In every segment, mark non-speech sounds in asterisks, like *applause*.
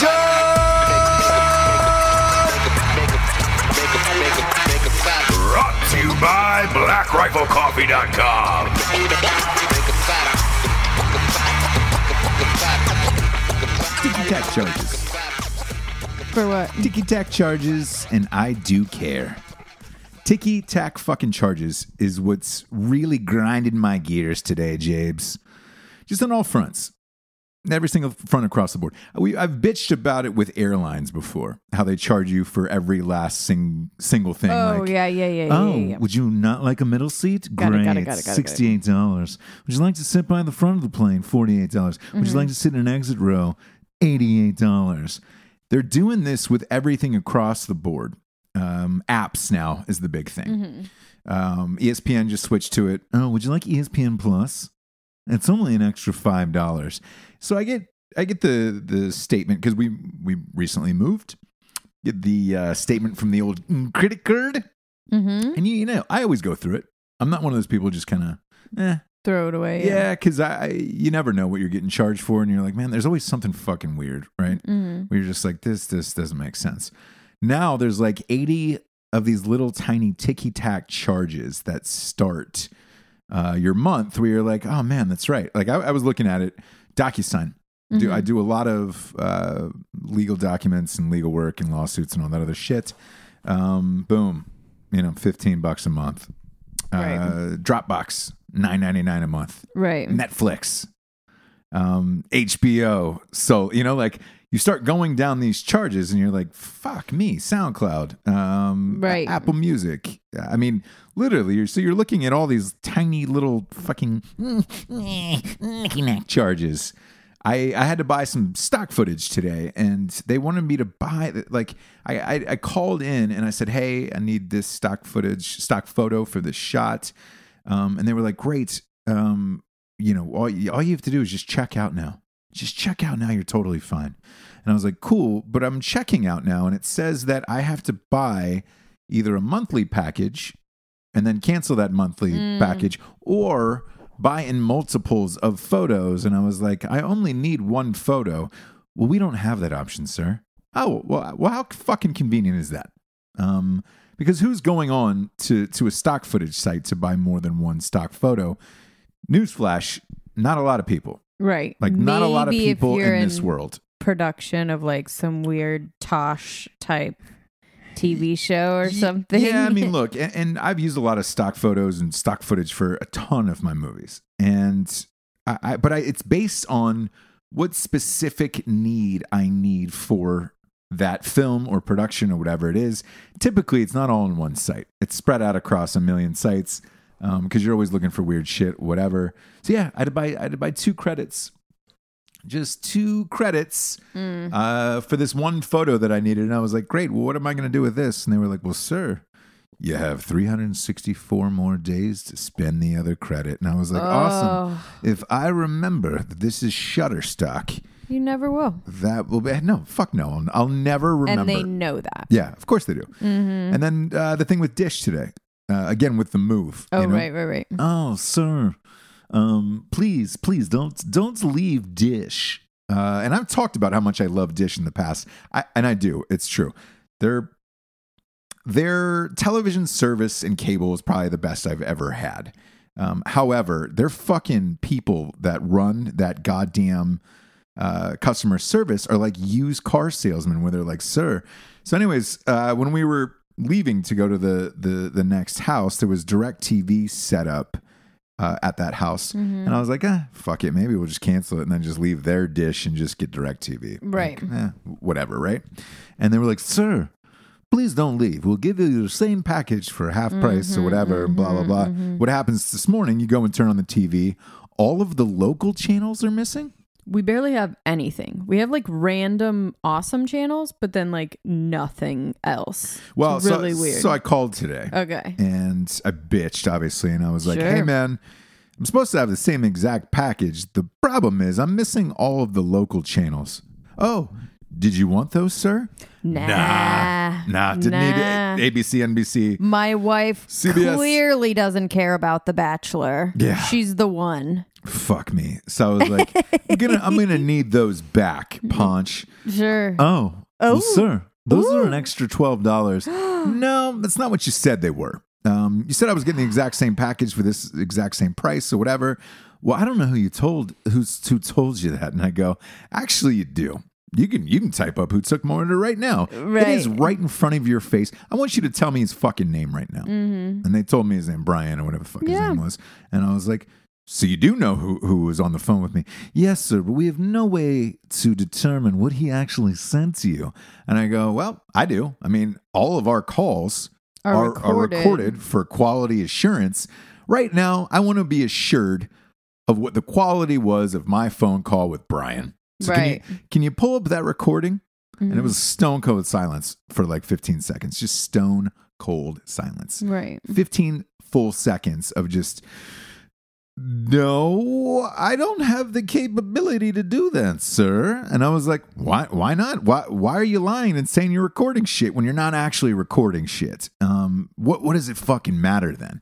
Revolution. Brought to you by BlackRifleCoffee.com. Ticky tack charges. For what? Ticky tack charges, and I do care. Ticky tack fucking charges is what's really grinding my gears today, Jabes. Just on all fronts. Every single front across the board. We, I've bitched about it with airlines before, how they charge you for every last sing, single thing. Oh, like, yeah, yeah, yeah, yeah, Oh, yeah, yeah. would you not like a middle seat? Got Great, got it, got it, got it, got it. sixty-eight dollars. Would you like to sit by the front of the plane? Forty-eight dollars. Would Mm-hmm. you like to sit in an exit row? Eighty-eight dollars. They're doing this with everything across the board. Um, apps now is the big thing. Mm-hmm. Um, ESPN just switched to it. Oh, would you like ESPN Plus? It's only an extra five dollars. So I get I get the the statement because we we recently moved. Get the uh, statement from the old credit card, Mm-hmm. and you, you know I always go through it. I'm not one of those people who just kind of eh. throw it away. Yeah, because I you never know what you're getting charged for, and you're like, man, there's always something fucking weird, right? Mm-hmm. Where you're just like, this this doesn't make sense. Now there's like 80 of these little tiny ticky tack charges that start uh, your month, where you're like, oh man, that's right. Like I, I was looking at it, DocuSign. Mm-hmm. Do I do a lot of uh, legal documents and legal work and lawsuits and all that other shit? Um, boom, you know, 15 bucks a month. Right. Uh, Dropbox, 9.99 a month. Right. Netflix, um, HBO. So, you know, like you start going down these charges and you're like, fuck me, SoundCloud, um, Right. Apple Music. I mean, literally, so you're looking at all these tiny little fucking charges. I, I had to buy some stock footage today and they wanted me to buy like I, I I called in and I said hey I need this stock footage stock photo for this shot. Um, and they were like great. Um, you know all, all you have to do is just check out now. Just check out now you're totally fine. And I was like cool but I'm checking out now and it says that I have to buy either a monthly package and then cancel that monthly package or buy in multiples of photos. And i was like i only need one photo. Well we don't have that option sir. Oh well, well how fucking convenient is that? Um because who's going on to to a stock footage site to buy more than one stock photo? Newsflash not a lot of people. Right. like not a lot of people you're in this world. Production of like some weird Tosh type TV show or something. Yeah, I mean, look, *laughs* and, and I've used a lot of stock photos and stock footage for a ton of my movies, and I, I but I, it's based on what specific need I need for that film or production or whatever it is. Typically, it's not all in one site; it's spread out across a million sites um, because you're always looking for weird shit, whatever. So yeah, I had to buy I had to buy two credits. Just two credits uh, for this one photo that I needed. And I was like, great. Well, what am I going to do with this? And they were like, well, sir, you have 364 more days to spend the other credit. And I was like, awesome. If I remember that this is Shutterstock, you never will. that will be no, fuck no. I'll, I'll never remember. And they know that. yeah, of course they do. Mm-hmm. And then uh, the thing with Dish today, uh, again with the move. Oh, you know? right, right, right. Oh, sir, um, please, please don't don't leave Dish. Uh, and I've talked about how much I love Dish in the past, I, and I do. It's true. Their their television service and cable is probably the best I've ever had. Um, however, their fucking people that run that goddamn uh, customer service are like used car salesmen, where they're like, "Sir." So, anyways, uh, when we were leaving to go to the the the next house, there was Direct TV set up uh, at that house, and I was like, "Ah, fuck it, maybe we'll just cancel it and then just leave their dish and just get Direct TV." Right. Like, eh, whatever, right? And they were like, "Sir." Please don't leave. We'll give you the same package for half price or whatever, and blah, blah, blah. What happens this morning, you go and turn on the TV, all of the local channels are missing. We barely have anything. We have like random awesome channels, but then like nothing else. Well, it's so- really weird. So I called today. okay. and I bitched, obviously, and I was like, Sure. "Hey, man, I'm supposed to have the same exact package. The problem is, I'm missing all of the local channels. Oh, did you want those, sir? Nah. nah, didn't Nah. need it. ABC, NBC. My wife CBS. clearly doesn't care about The Bachelor. Yeah. She's the one. Fuck me. So I was like, I'm gonna, I'm gonna *laughs* need those back, Paunch. Sure. Oh, Oh. well, sir, those are an extra twelve dollars. *gasps* no, that's not what you said they were. Um, you said I was getting the exact same package for this exact same price or whatever. Well, I don't know who you told who's who told you that, and I go, actually, you do. You can you can type up who took more order right now. It is Right. right in front of your face. I want you to tell me his fucking name right now. And they told me his name Brian or whatever the fuck his name was, and I was like. So you do know who, who was on the phone with me? Yes, sir, but we have no way to determine what he actually sent to you. And I go, well, I do. I mean, all of our calls Are are, are recorded. recorded for quality assurance. Right now, I want to be assured of what the quality was of my phone call with Brian. So Right. can you can you pull up that recording? And Mm-hmm. it was stone cold silence for like 15 seconds. Just stone cold silence. Right. 15 full seconds of just no i don't have the capability to do that sir and i was like why why not why why are you lying and saying you're recording shit when you're not actually recording shit um what what does it fucking matter then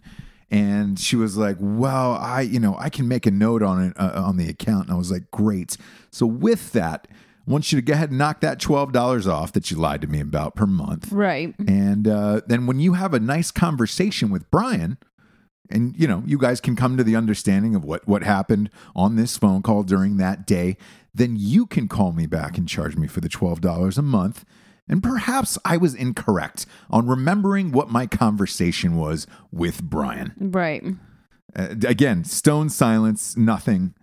And she was like, "Well, I, you know, I can make a note on it uh, on the account." And I was like, "Great." So with that, I want you to go ahead and knock that twelve dollars off that you lied to me about per month. Right. And uh, then when you have a nice conversation with Brian, and you know you guys can come to the understanding of what what happened on this phone call during that day, then you can call me back and charge me for the twelve dollars a month. And perhaps I was incorrect on remembering what my conversation was with Brian. Right. Uh, again, stone silence, nothing.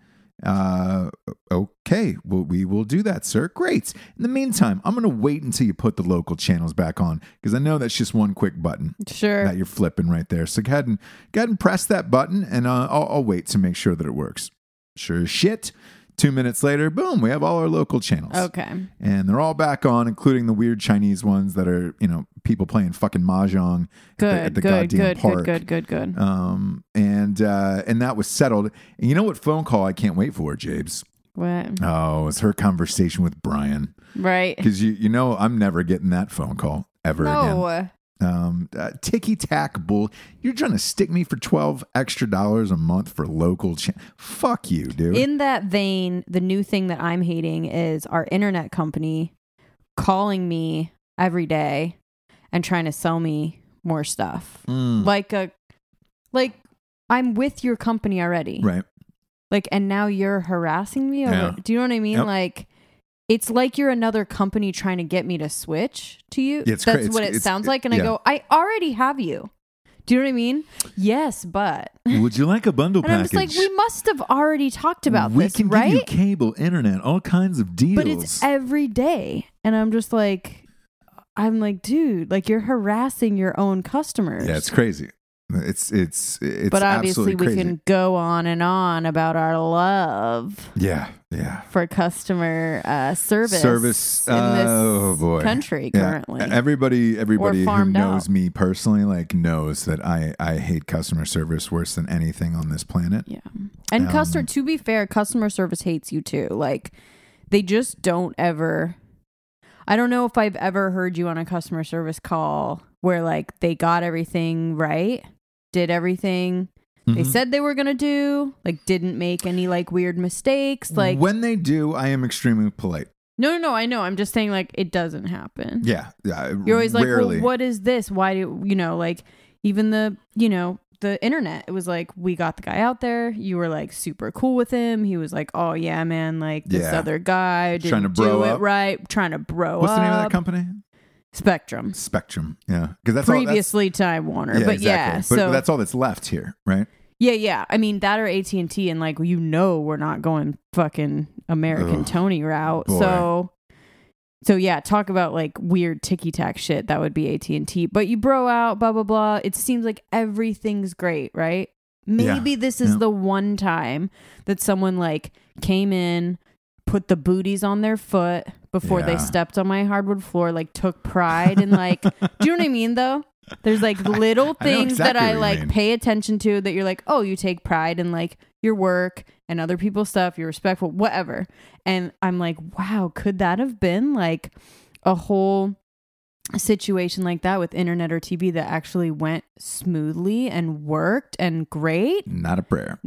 Uh, okay, well, we will do that, sir. Great. In the meantime, I'm going to wait until you put the local channels back on because I know that's just one quick button Sure. that you're flipping right there. So go ahead and go ahead and press that button, and uh, I'll, I'll wait to make sure that it works. Sure as shit. Two minutes later, boom, we have all our local channels. Okay. And they're all back on, including the weird Chinese ones that are, you know, people playing fucking mahjong Good. at the, at the good. goddamn Good. park. Good. Good. Good. Good. Um, and uh, and that was settled. And you know what phone call I can't wait for, Jabes? What? Oh, it's her conversation with Brian. Right. Because you you know I'm never getting that phone call ever again. Um, uh, ticky tack bull. You're trying to stick me for twelve extra dollars a month for local. Cha- Fuck you, dude. In that vein, the new thing that I'm hating is our internet company calling me every day and trying to sell me more stuff. Mm, Like a like I'm with your company already. right. Like and now you're harassing me over Yeah. Do you know what I mean? Yep. Like it's like you're another company trying to get me to switch to you. Yeah, That's cra- what it sounds like. And yeah. I go, I already have you. Do you know what I mean? Yes, but *laughs* Would you like a bundle and I'm package? just like, we must have already talked about we this, can right? give you cable, internet, all kinds of deals. but it's every day and i'm just like i'm like dude like you're harassing your own customers yeah, it's crazy. It's it's it's but obviously we can go on and on about our love Yeah, yeah. for customer uh, service Service. in this oh boy. country Yeah. currently Everybody, everybody who knows out. me personally, like knows that I I hate customer service worse than anything on this planet. yeah and Um, customer to be fair customer service hates you too like they just don't ever i don't know if i've ever heard you on a customer service call where like they got everything right did everything they Mhm. said they were gonna do like didn't make any like weird mistakes like when they do, I am extremely polite. no no no i know i'm just saying like it doesn't happen Yeah, yeah. you're always like well what is this why do you know like even the you know the internet it was like we got the guy out there you were like super cool with him he was like oh yeah man like this Yeah. other guy didn't Trying to bro do it right trying to bro What's up the name of that company? Spectrum Spectrum. Yeah, because that's all. That's, previously time warner yeah, but exactly. yeah but, so but that's all that's left here, right? yeah yeah i mean that or at&t and like you know we're not going fucking american Ugh, tony route boy. so so yeah talk about like weird ticky tack shit that would be at&t but you bro out blah blah blah it seems like everything's great right maybe this is yeah. the one time that someone like came in put the booties on their foot before they stepped on my hardwood floor like took pride in like *laughs* do you know what i mean though? There's like little I things exactly that i like mean. pay attention to that you're like oh you take pride in like your work and other people's stuff you're respectful whatever. And i'm like wow could that have been like a whole situation like that with internet or tv that actually went smoothly and worked and great Not a prayer.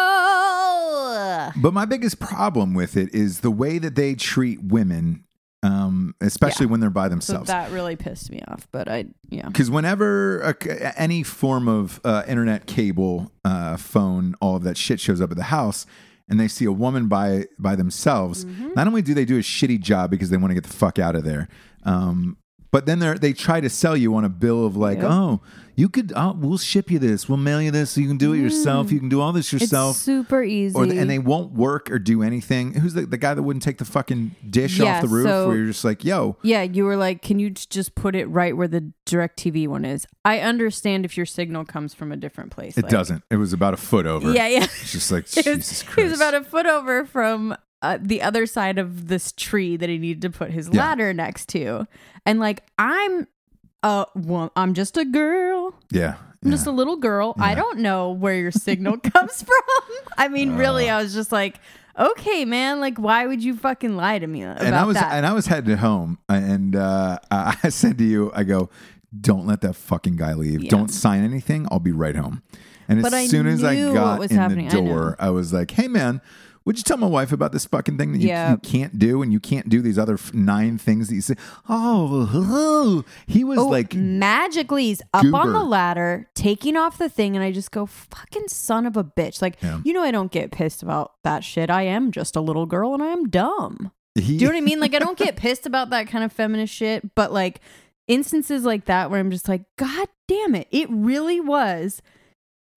no But my biggest problem with it is the way that they treat women, um, especially when they're by so themselves. that really pissed me off but i yeah Because whenever a, any form of uh, internet, cable, uh, phone, all of that shit shows up at the house, and they see a woman by by themselves, Mm-hmm. not only do they do a shitty job because they want to get the fuck out of there, um, but then they they try to sell you on a bill of like, Yep. oh, you could, oh, we'll ship you this, we'll mail you this, so you can do it yourself, you can do all this yourself. Mm. it's super easy or and they won't work or do anything. Who's the, the guy that wouldn't take the fucking dish Yeah, off the roof? so- where you're just like, yo, Yeah, you were like, can you just put it right where the direct TV one is? I understand if your signal comes from a different place. it like- doesn't. It was about a foot over. Yeah, yeah. It's just like *laughs* It Jesus was, Christ. he was about a foot over from uh, the other side of this tree that he needed to put his Yeah. ladder next to. And like, I'm uh well, I'm just a girl. yeah. I'm yeah. just a little girl. I don't know where your signal *laughs* comes from. I mean, really, Uh. I was just like, okay, man, like why would you fucking lie to me about and I was that? and I was headed home, and uh, I *laughs* I said to you, I go, don't let that fucking guy leave. Yeah. Don't sign anything. I'll be right home. And But I as soon as I got in the door, I, was like, "Hey, man." Would you tell my wife about this fucking thing that you, Yeah. you can't do, and you can't do these other f- nine things that you say? Oh, oh. *laughs* he was Oh, like, magically he's up on the ladder, taking off the thing, and I just go, fucking son of a bitch. Like, Yeah. you know, I don't get pissed about that shit. I am just a little girl and I am dumb. he, Do you know what I mean? Like, I don't get *laughs* pissed about that kind of feminist shit, but like instances like that where I'm just like, God damn it. It really was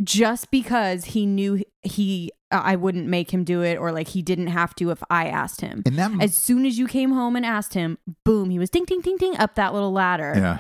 just because he knew he, Uh, I wouldn't make him do it or like he didn't have to if I asked him. and that As soon as you came home and asked him, boom, he was ding, ding, ding, ding up that little ladder. yeah,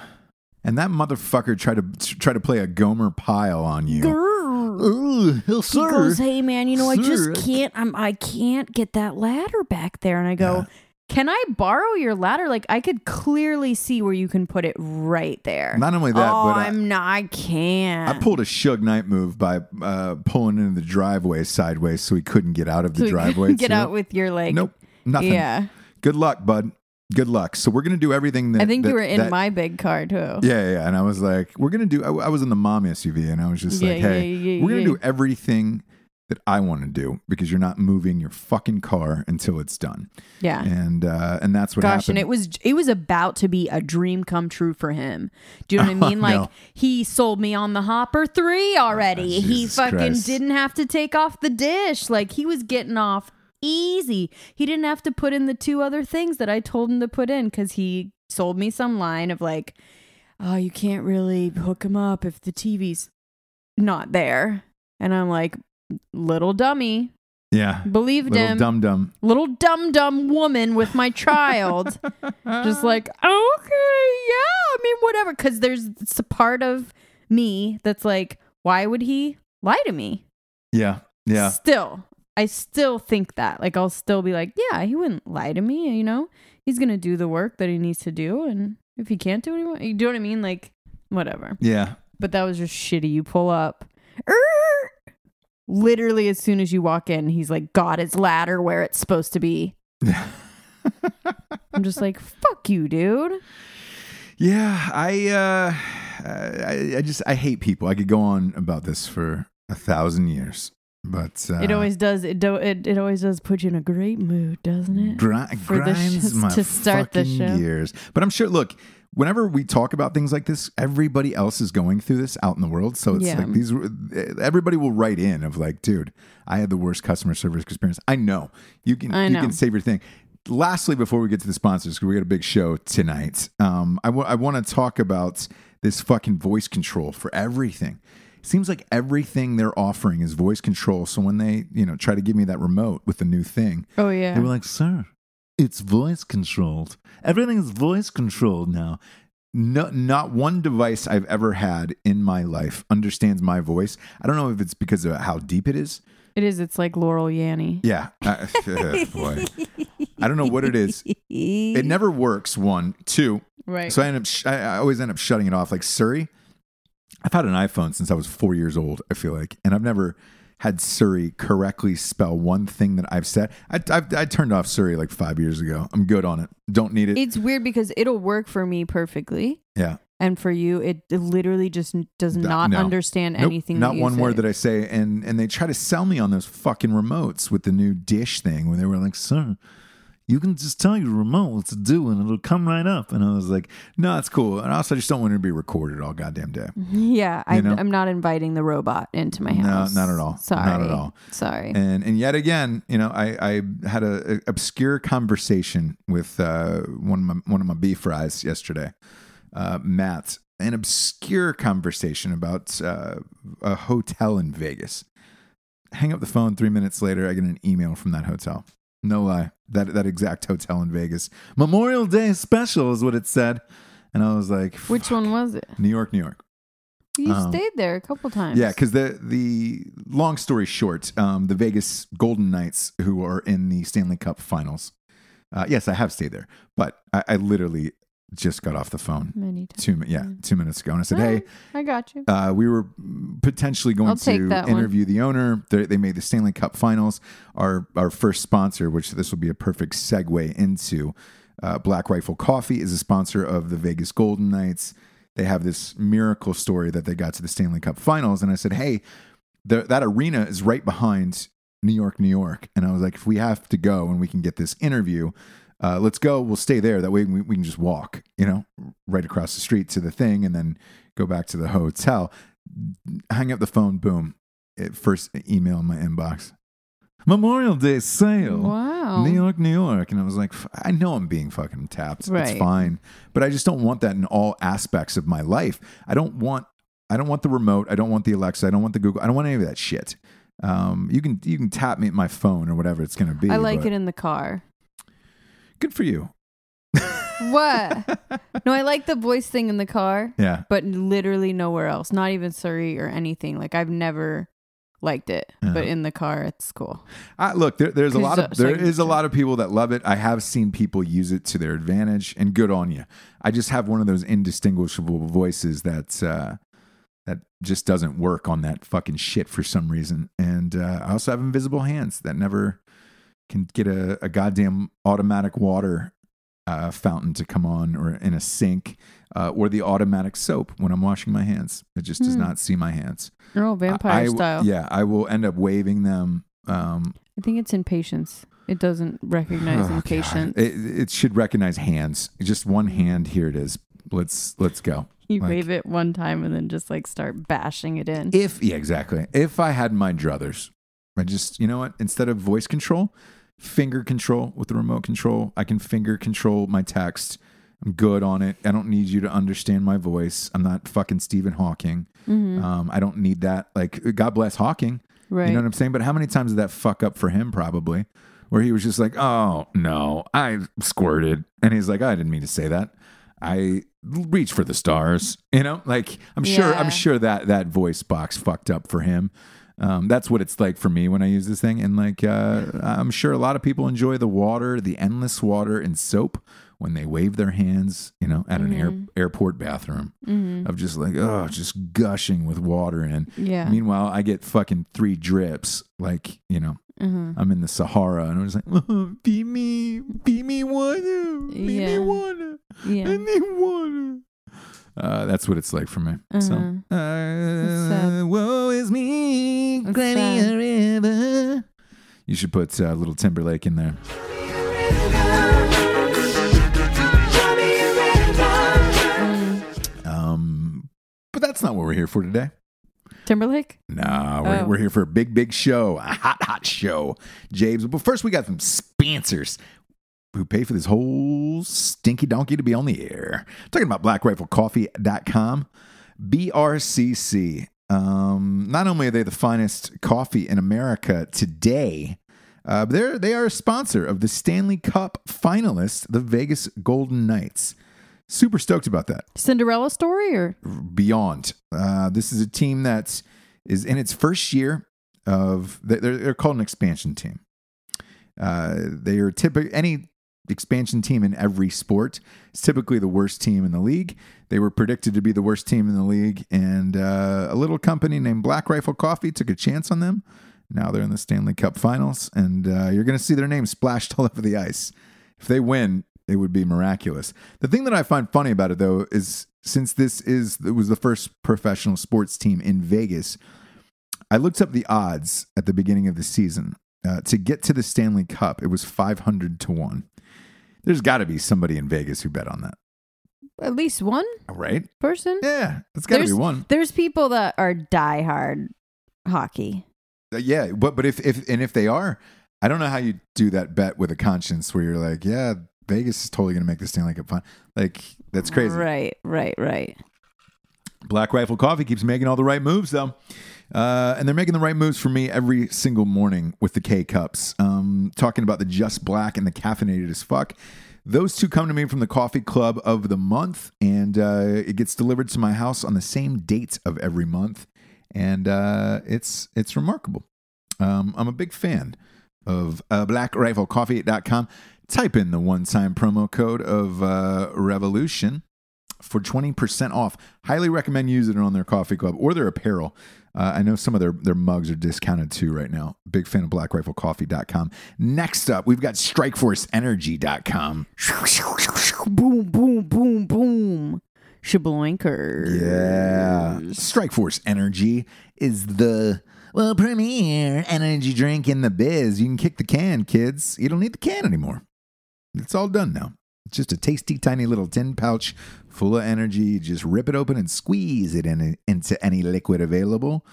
and that motherfucker tried to try to play a Gomer Pyle on you. Grrr. Oh, He sir. goes, "Hey man, you know I just can't. I'm I can't get that ladder back there." And I go, Yeah. "Can I borrow your ladder? Like I could clearly see where you can put it right there." Not only that, oh, but I- I'm not. I can't. I pulled a Suge Knight move by uh, pulling into the driveway sideways so he couldn't get out of the So driveway. *laughs* Get too. out with your like. Nope, nothing. Yeah, Good luck, bud. Good luck. So we're gonna do everything that I think that- you were in that- my big car too. Yeah, yeah, yeah. And I was like, we're gonna do. I, I was in the mom SUV, and I was just like, hey, yeah, yeah, we're gonna yeah. do everything that I want to do because you're not moving your fucking car until it's done. Yeah. And uh, and that's what Gosh, happened. and it was it was about to be a dream come true for him. Do you know *laughs* what I mean? Like no. he sold me on the Hopper three already. Oh, he fucking Christ. didn't have to take off the dish. Like he was getting off easy. He didn't have to put in the two other things that I told him to put in because he sold me some line of like, oh, you can't really hook him up if the TV's not there. And I'm like, little dummy, yeah, believed little him. dum dum. little dumb dumb woman with my child. *laughs* Just like okay yeah i mean whatever. Because there's it's a part of me that's like why would he lie to me? Yeah, yeah. still i still think that. Like i'll still be like yeah he wouldn't lie to me you know? He's gonna do the work that he needs to do and if he can't do it you do what i mean? Like whatever. Yeah. but that was just shitty. You pull up. Er! Literally as soon as you walk in he's like got his ladder where it's supposed to be *laughs* I'm just like, fuck you, dude. Yeah, I, uh, I, I just, I hate people. I could go on about this for a thousand years, but uh, it always does. It, do, it it always does put you in a great mood, doesn't it? gri- For the grinds sh- my to start the show. gears. But I'm sure. Look, whenever we talk about things like this, everybody else is going through this out in the world. So it's Yeah. like these. Everybody will write in of like, dude, I had the worst customer service experience. I know you can. I you know. can save your thing. Lastly, before we get to the sponsors, because we got a big show tonight, um, I want to talk about this fucking voice control for everything. It seems like everything they're offering is voice control. So when they, you know, try to give me that remote with the new thing, Oh yeah. they were like, "Sir, it's voice controlled. Everything is voice controlled now." No, not one device I've ever had in my life understands my voice. I don't know if it's because of how deep it is. it is. It's like Laurel Yanny. Yeah, I- *laughs* boy, I don't know what it is. It never works. One, two. right. So I end up. Sh- I, I always end up shutting it off. Like Siri, I've had an iPhone since I was four years old. I feel like, and I've never had Siri correctly spell one thing that I've said. I, I've, I turned off Siri like five years ago. I'm good on it. Don't need it. it's weird because it'll work for me perfectly, yeah. and for you, it literally just does No- not no. understand Nope, anything. not one word that I say, and and they try to sell me on those fucking remotes with the new dish thing, where they were like, "Sir, you can just tell your remote what to do, and it'll come right up." And I was like, "No, it's cool." And also, I just don't want it to be recorded all goddamn day. *laughs* Yeah, I, I'm not inviting the robot into my house. No, not at all. Sorry. Not at all. Sorry. And and yet again, you know, I, I had a, a obscure conversation with uh, one of my one of my beef fries yesterday, uh, Matt. An obscure conversation about uh, a hotel in Vegas. Hang up the phone. Three minutes later, I get an email from that hotel. No lie, that that exact hotel in Vegas. Memorial Day special is what it said, and I was like, Which one was it? New York, New York. You Um, stayed there a couple times. Yeah, because the the long story short, um, the Vegas Golden Knights, who are in the Stanley Cup Finals. Uh, yes, I have stayed there, but I, I literally just got off the phone many times. two yeah two minutes ago, and I said, "Hey, I got you. uh, we were potentially going I'll to that one. interview the owner. They, they made the Stanley Cup Finals. Our our first sponsor, which this will be a perfect segue into, uh, Black Rifle Coffee is a sponsor of the Vegas Golden Knights. they have this miracle story that they got to the Stanley Cup Finals, and I said, "Hey, the, that arena is right behind New York, New York," and I was like, "If we have to go and we can get this interview." Uh, let's go. We'll stay there. That way we, we can just walk, you know, right across the street to the thing and then go back to the hotel. Hang up the phone. Boom. It, first email in my inbox. Memorial Day sale. Wow. New York, New York. And I was like, I know I'm being fucking tapped. It's fine. But I just don't want that in all aspects of my life. I don't want I don't want the remote. I don't want the Alexa. I don't want the Google. I don't want any of that shit. Um, you can you can tap me at my phone or whatever it's gonna be. I like but it in the car. Good for you. What? *laughs* no, I like the voice thing in the car, Yeah. but literally nowhere else. Not even Siri or anything. Like I've never liked it, but Uh-huh. in the car, it's cool. I, look, there, there's a lot of there is a lot of people that love it. I have seen people use it to their advantage, and good on you. I just have one of those indistinguishable voices that uh, that just doesn't work on that fucking shit for some reason. And uh, I also have invisible hands that never can get a, a goddamn automatic water uh, fountain to come on, or in a sink, uh, or the automatic soap when I'm washing my hands. It just does Hmm. not see my hands. Oh, vampire I- I- style. Yeah, I will end up waving them. Um, I think it's impatience. It doesn't recognize Oh, impatience. It, it should recognize hands. Just one hand. Here it is. Let's let's go. *laughs* you like- wave it one time and then just like start bashing it in. If yeah, exactly. If I had my druthers, I just you know what? Instead of voice control, finger control with the remote control. I can finger control my text. I'm good on it. I don't need you to understand my voice. I'm not fucking Stephen Hawking. Mhm. Um, I don't need that. Like God bless Hawking. right. You know what I'm saying? But how many times did that fuck up for him? Probably, where he was just like, "Oh no, I squirted," and he's like, "I didn't mean to say that. I reach for the stars." You know, like I'm sure, Yeah. I'm sure that that voice box fucked up for him. Um, that's what it's like for me when I use this thing, and like uh, I'm sure a lot of people enjoy the water, the endless water and soap when they wave their hands, you know, at an air, Mhm. airport bathroom Mhm. of just like, oh, just gushing with water and Yeah. Meanwhile, I get fucking three drips, like you know, Mhm. I'm in the Sahara, and I was like, *laughs* oh, "Be me, be me water, be Yeah. me water, I Yeah. need water." Uh, that's what it's like for me. Uh-huh. So, uh, woe is me, That's sad. a river. You should put uh, little Timberlake in there. Mm. Um, but that's not what we're here for today. Timberlake? No, we're, Oh. we're here for a big, big show, a hot, hot show, James. But first, we got some sponsors who pay for this whole stinky donkey to be on the air. talking about blackriflecoffee.com, BRCC. Um, not only are they the finest coffee in America today, uh, but they're, they are a sponsor of the Stanley Cup finalists, the Vegas Golden Knights. Super stoked about that Cinderella story or beyond. Uh, this is a team that is in its first year of they're, they're called an expansion team. Uh, they are typically any expansion team in every sport is typically the worst team in the league. They were predicted to be the worst team in the league, and uh, a little company named Black Rifle Coffee took a chance on them. Now they're in the Stanley Cup Finals, and uh, you're going to see their name splashed *laughs* all over the ice. If they win, it would be miraculous. The thing that I find funny about it, though, is since this is it was the first professional sports team in Vegas, I looked up the odds at the beginning of the season uh, to get to the Stanley Cup. It was five hundred to one. There's got to be somebody in Vegas who bet on that, at least one right? person? Yeah, that's got to be There's- one. There's people that are diehard hockey. Uh, yeah, but but if if and if they are, I don't know how you do that bet with a conscience where you're like, yeah, Vegas is totally going to make the Stanley Cup fun. Like that's crazy. Right, right, right. Black Rifle Coffee keeps making all the right moves, though. Uh, and they're making the right moves for me every single morning with the K cups. Um, talking about the Just Black and the Caffeinated as Fuck. Those two come to me from the Coffee Club of the month, and uh, it gets delivered to my house on the same date of every month, and uh, it's it's remarkable. Um, I'm a big fan of uh, BlackRifleCoffee.com. Type in the one-time promo code of uh, Revolution for 20% off. Highly recommend using it on their coffee club or their apparel. Uh, I know some of their, their mugs are discounted too right now. Big fan of blackriflecoffee.com. Next up, we've got strikeforceenergy.com. Boom, boom, boom, boom. Shabloinkers. Yeah. Strike Force Energy is the well premier energy drink in the biz. You can kick the can, kids. You don't need the can anymore. It's all done now. Just a tasty, tiny little tin pouch full of energy. Just rip it open and squeeze it in, into any liquid available,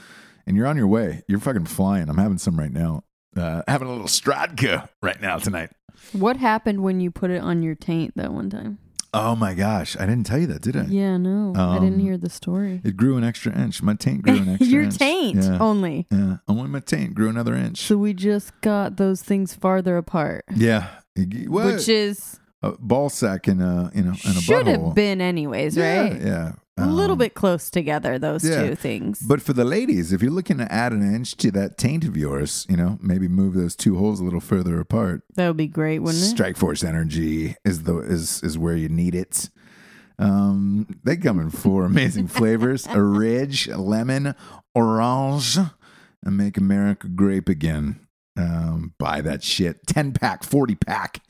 and you're on your way. You're fucking flying. I'm having some right now. Uh, having a little Stradka right now tonight. What happened when you put it on your taint that one time? Oh my gosh, I didn't tell you that, did I? Yeah, no, I didn't Um, hear the story. It grew an extra inch. My taint grew an *laughs* extra inch. your inch. taint Yeah. only. Yeah, only my taint grew another inch. So we just got those things farther apart, yeah, what? which is a ball sack in a you know and a should have been anyways, yeah, right? Yeah, A little Um, bit close together, those yeah. two things. But for the ladies, if you're looking to add an inch to that taint of yours, you know, maybe move those two holes a little further apart. that would be great, wouldn't it? Strike Force Energy is the is is where you need it. Um, they come in four amazing *laughs* flavors: a ridge, lemon, orange, and make America grape again. Um, buy that shit. Ten pack, forty pack.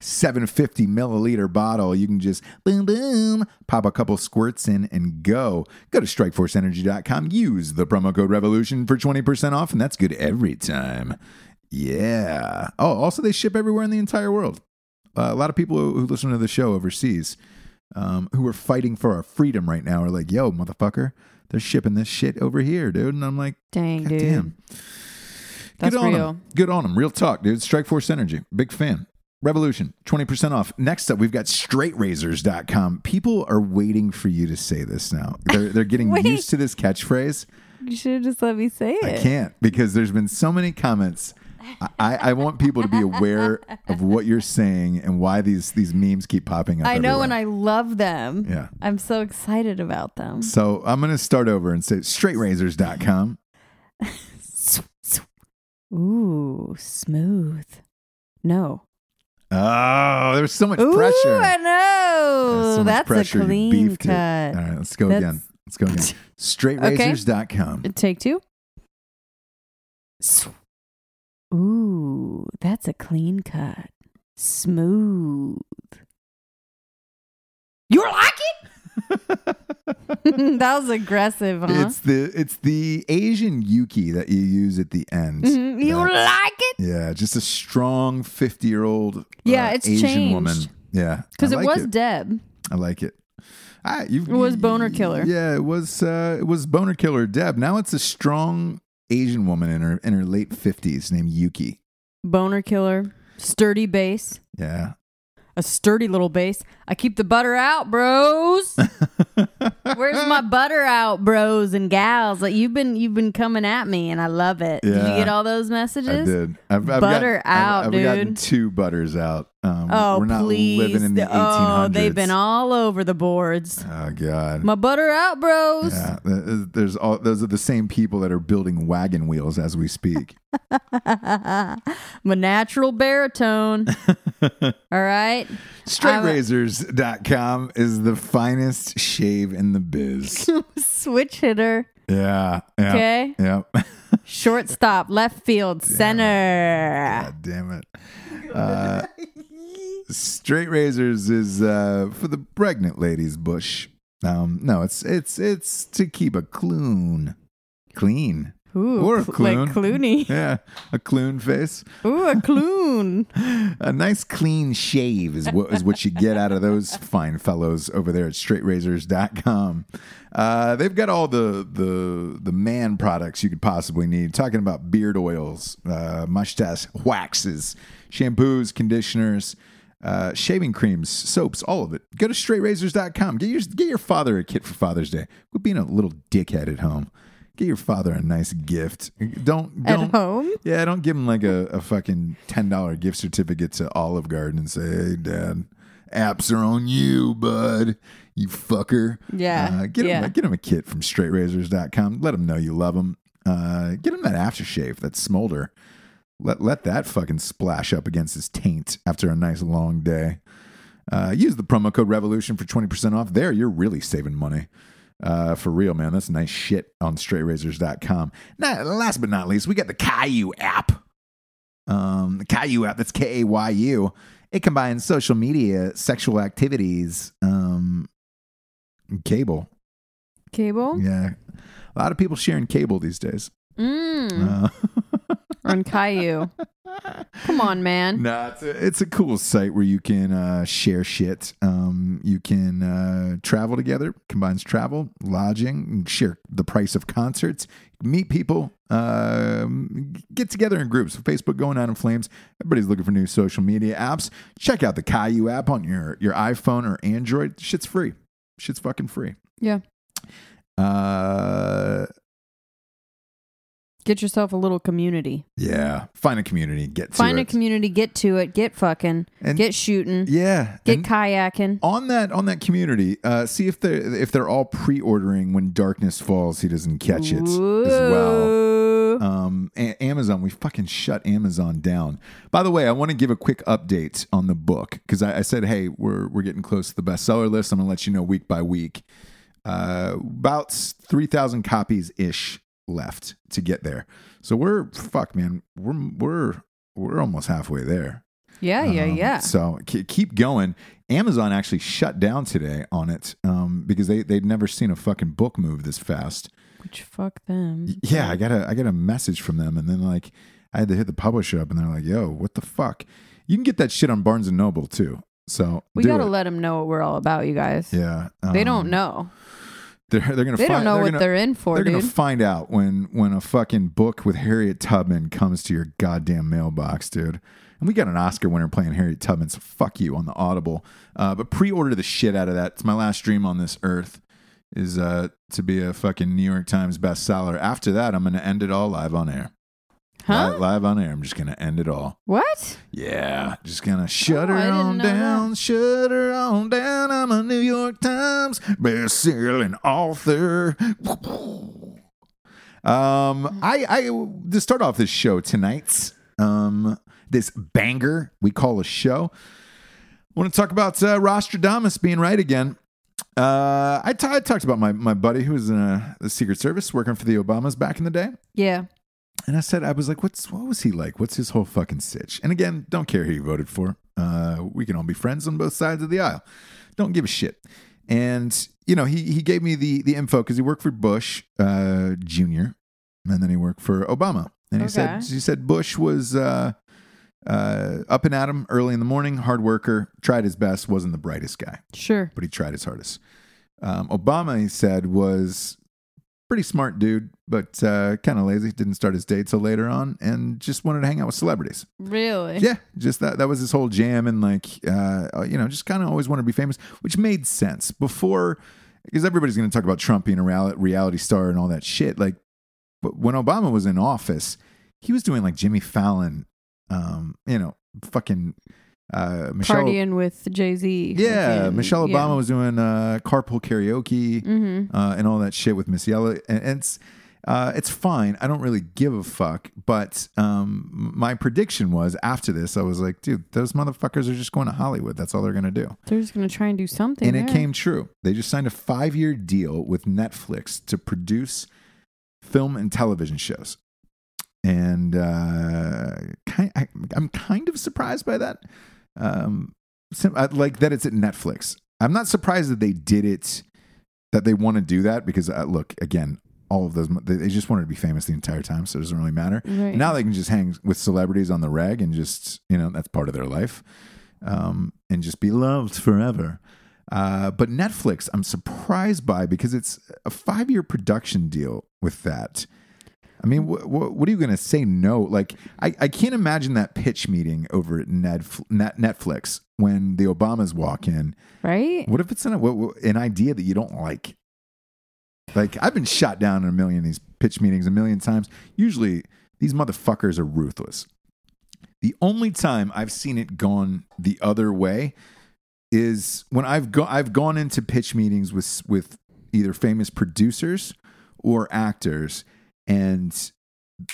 750 milliliter bottle. You can just boom, boom, pop a couple squirts in and go. Go to strikeforceenergy.com. Use the promo code revolution for 20% off, and that's good every time. Yeah. Oh, also, they ship everywhere in the entire world. Uh, a lot of people who listen to the show overseas um, who are fighting for our freedom right now are like, yo, motherfucker, they're shipping this shit over here, dude. And I'm like, Dang, God dude. damn. That's Good on real. them. Good on them. Real talk, dude. Strike Force Energy. Big fan. Revolution, 20% off. Next up, we've got straightrazors.com. People are waiting for you to say this now. They're, they're getting *laughs* used to this catchphrase. You should have just let me say it. I can't because there's been so many comments. I, I want people to be aware of what you're saying and why these, these memes keep popping up. I know, everywhere. and I love them. Yeah. I'm so excited about them. So I'm going to start over and say straightrazors.com. *laughs* Ooh, smooth. No. Oh, there's so much Ooh, pressure. I know. So That's pressure, a clean beefed it. cut. All right, let's go That's- again. Let's go again. *laughs* Straightrazors.com. Take two. Ooh, that's a clean cut. Smooth. You like it? *laughs* that was aggressive, huh? It's the it's the Asian yuki that you use at the end. Mhm. You That's- like it? Yeah, just a strong 50 year old Yeah, it's Asian changed. woman. Yeah. Because I it like was Deb. I like it. Ah, you've, It was Boner Killer. Yeah, it was uh, it was Boner Killer Deb. Now it's a strong Asian woman in her in her late 50s named Yuki. Boner killer. Sturdy bass. Yeah. A sturdy little bass. I keep the butter out, bros. *laughs* Where's my butter out, bros and gals? Like you've been you've been coming at me and I love it. Did you get all those I messages? did. I've, I've Butter gotten, I've- out, I've, gotten two butters out. Um, Oh, we're not please. living in the 1800s. oh, they've been all over the boards. Oh God. My butter out, bros. Yeah, there's all those are the same people that are building wagon wheels as we speak. *laughs* My natural baritone. *laughs* all right. Straightrazors.com is the finest shave in the biz. *laughs* Switch hitter. Yeah. yeah Okay. Yeah. *laughs* Shortstop, left field, center. God damn it. Uh, Straight Razors is uh, for the pregnant ladies, Bush. Um, no, it's it's it's to keep a clune clean. Ooh, Or a cl- like Clooney. *laughs* Yeah, a clune face. Ooh, a clune. *laughs* A nice clean shave is what is what you get out of those fine fellows over there at straightrazors.com. Uh, they've got all the the the man products you could possibly need. Talking about beard oils, uh, mustache waxes, shampoos, conditioners, uh, shaving creams, soaps, all of it. Go to straightrazors.com. Get your get your father a kit for Father's Day. Quit being a little dickhead at home. Get your father a nice gift. Don't don't at home? yeah, don't give him like a, a fucking ten dollar gift certificate to Olive Garden and say, "Hey, Dad, apps are on you, bud. You fucker." Yeah, uh, get yeah. him get him a kit from StraightRazors.com. Let him know you love him. Uh, get him that aftershave, that smolder. Let let that fucking splash up against his taint after a nice long day. Uh, use the promo code Revolution for twenty percent off. There, you're really saving money. Uh, for real, man. That's nice shit on straightrazors.com. Now, last but not least, we got the Kayu app. Um, the Kayu app, that's K A Y U. It combines social media, sexual activities, um, Cable. Cable Yeah. A lot of people sharing cable these days. mm. Uh, *laughs* on Kayu. Come on, man. nah, it's a, it's a cool site where you can uh, share shit. Um, you can uh, travel together, combines travel, lodging, and share the price of concerts, meet people, um, get together in groups. Facebook going out in flames. Everybody's looking for new social media apps. Check out the Kayu app on your, your iPhone or Android. Shit's free. Shit's fucking free. Yeah. Uh, Get yourself a little community. yeah. Find a community. Get to Find a it. community. Get to it. Get fucking. And- get shooting. Yeah. Get and- kayaking. on that on that community, uh, see if they're if they're all pre-ordering when darkness falls, he doesn't catch it as well. Um, A- Amazon, we fucking shut Amazon down. By the way, I want to give a quick update on the book because I, I said, hey, we're we're getting close to the bestseller list. I'm gonna let you know week by week. Uh, about three thousand copies ish left to get there. So we're fuck, man. We're we're we're almost halfway there. Yeah, yeah, Um, yeah. So ke- keep going. Amazon actually shut down today on it um, because they they'd never seen a fucking book move this fast. Which fuck them. Yeah, I got a I got a message from them, and then like I had to hit the publisher up, and they're like, "Yo, what the fuck?" You can get that shit on Barnes and Noble too. So We gotta it. let them know what we're all about, you guys. Yeah, They um, don't know. They're they're gonna. They don't find, know they're what gonna, they're in for, They're dude. gonna find out when when a fucking book with Harriet Tubman comes to your goddamn mailbox, dude. And we got an Oscar winner playing Harriet Tubman, so fuck you on the Audible. Uh, but pre-order the shit out of that. It's my last dream on this earth is uh, to be a fucking New York Times bestseller. After that, I'm gonna end it all live on air. Huh? Li- live on air. I'm just gonna end it all. what? Yeah, just gonna shut Oh, her on down, shut her on down. I'm a New York Times best-selling author. Um, I, I to start off this show tonight, um, this banger we call a show. I want to talk about uh, Rostradamus being right again. Uh, I I talked about my my buddy who was in uh, the Secret Service working for the Obamas back in the day. Yeah. And I said, I was like, what's what was he like? What's his whole fucking sitch? And again, don't care who you voted for. Uh, we can all be friends on both sides of the aisle. Don't give a shit. And you know, he he gave me the the info because he worked for Bush uh, Junior, and then he worked for Obama. And he said he said Bush was uh, uh, up and at him early in the morning, hard worker, tried his best, wasn't the brightest guy Sure. but he tried his hardest. Um, Obama, he said, was pretty smart dude, but uh, kind of lazy. Didn't start his day till later on, and just wanted to hang out with celebrities. Really? Yeah, just that. That was his whole jam, and like, uh, you know, just kind of always wanted to be famous, which made sense before, because everybody's going to talk about Trump being a real- reality star and all that shit. Like, but when Obama was in office, he was doing like Jimmy Fallon, um, you know, fucking uh, Michelle. Partying with Jay Z. Yeah, Michelle Obama was doing uh, carpool karaoke Mm-hmm. uh, and all that shit with Missy Elliott, and, and it's uh, it's fine. I don't really give a fuck. But um, my prediction was after this, I was like, dude, those motherfuckers are just going to Hollywood. That's all they're gonna do. They're just gonna try and do something. And it came true. They just signed a five year deal with Netflix to produce film and television shows. And uh, kind, I, I'm kind of surprised by that. Um, sim- I- like that it's at Netflix. I'm not surprised that they did it, that they want to do that because, uh, look, again, all of those, they they just wanted to be famous the entire time, so it doesn't really matter. Right. Now they can just hang with celebrities on the reg and just, you know, that's part of their life um, and just be loved forever. Uh, but Netflix, I'm surprised by because it's a five year production deal with that. I mean, wh- wh- what are you going to say no? Like, I, I can't imagine that pitch meeting over at Net- Netflix when the Obamas walk in. right? What if it's an, what, what- an idea that you don't like? Like, I've been shot down in a million of these pitch meetings a million times. Usually, these motherfuckers are ruthless. The only time I've seen it gone the other way is when I've go- I've gone into pitch meetings with with either famous producers or actors, and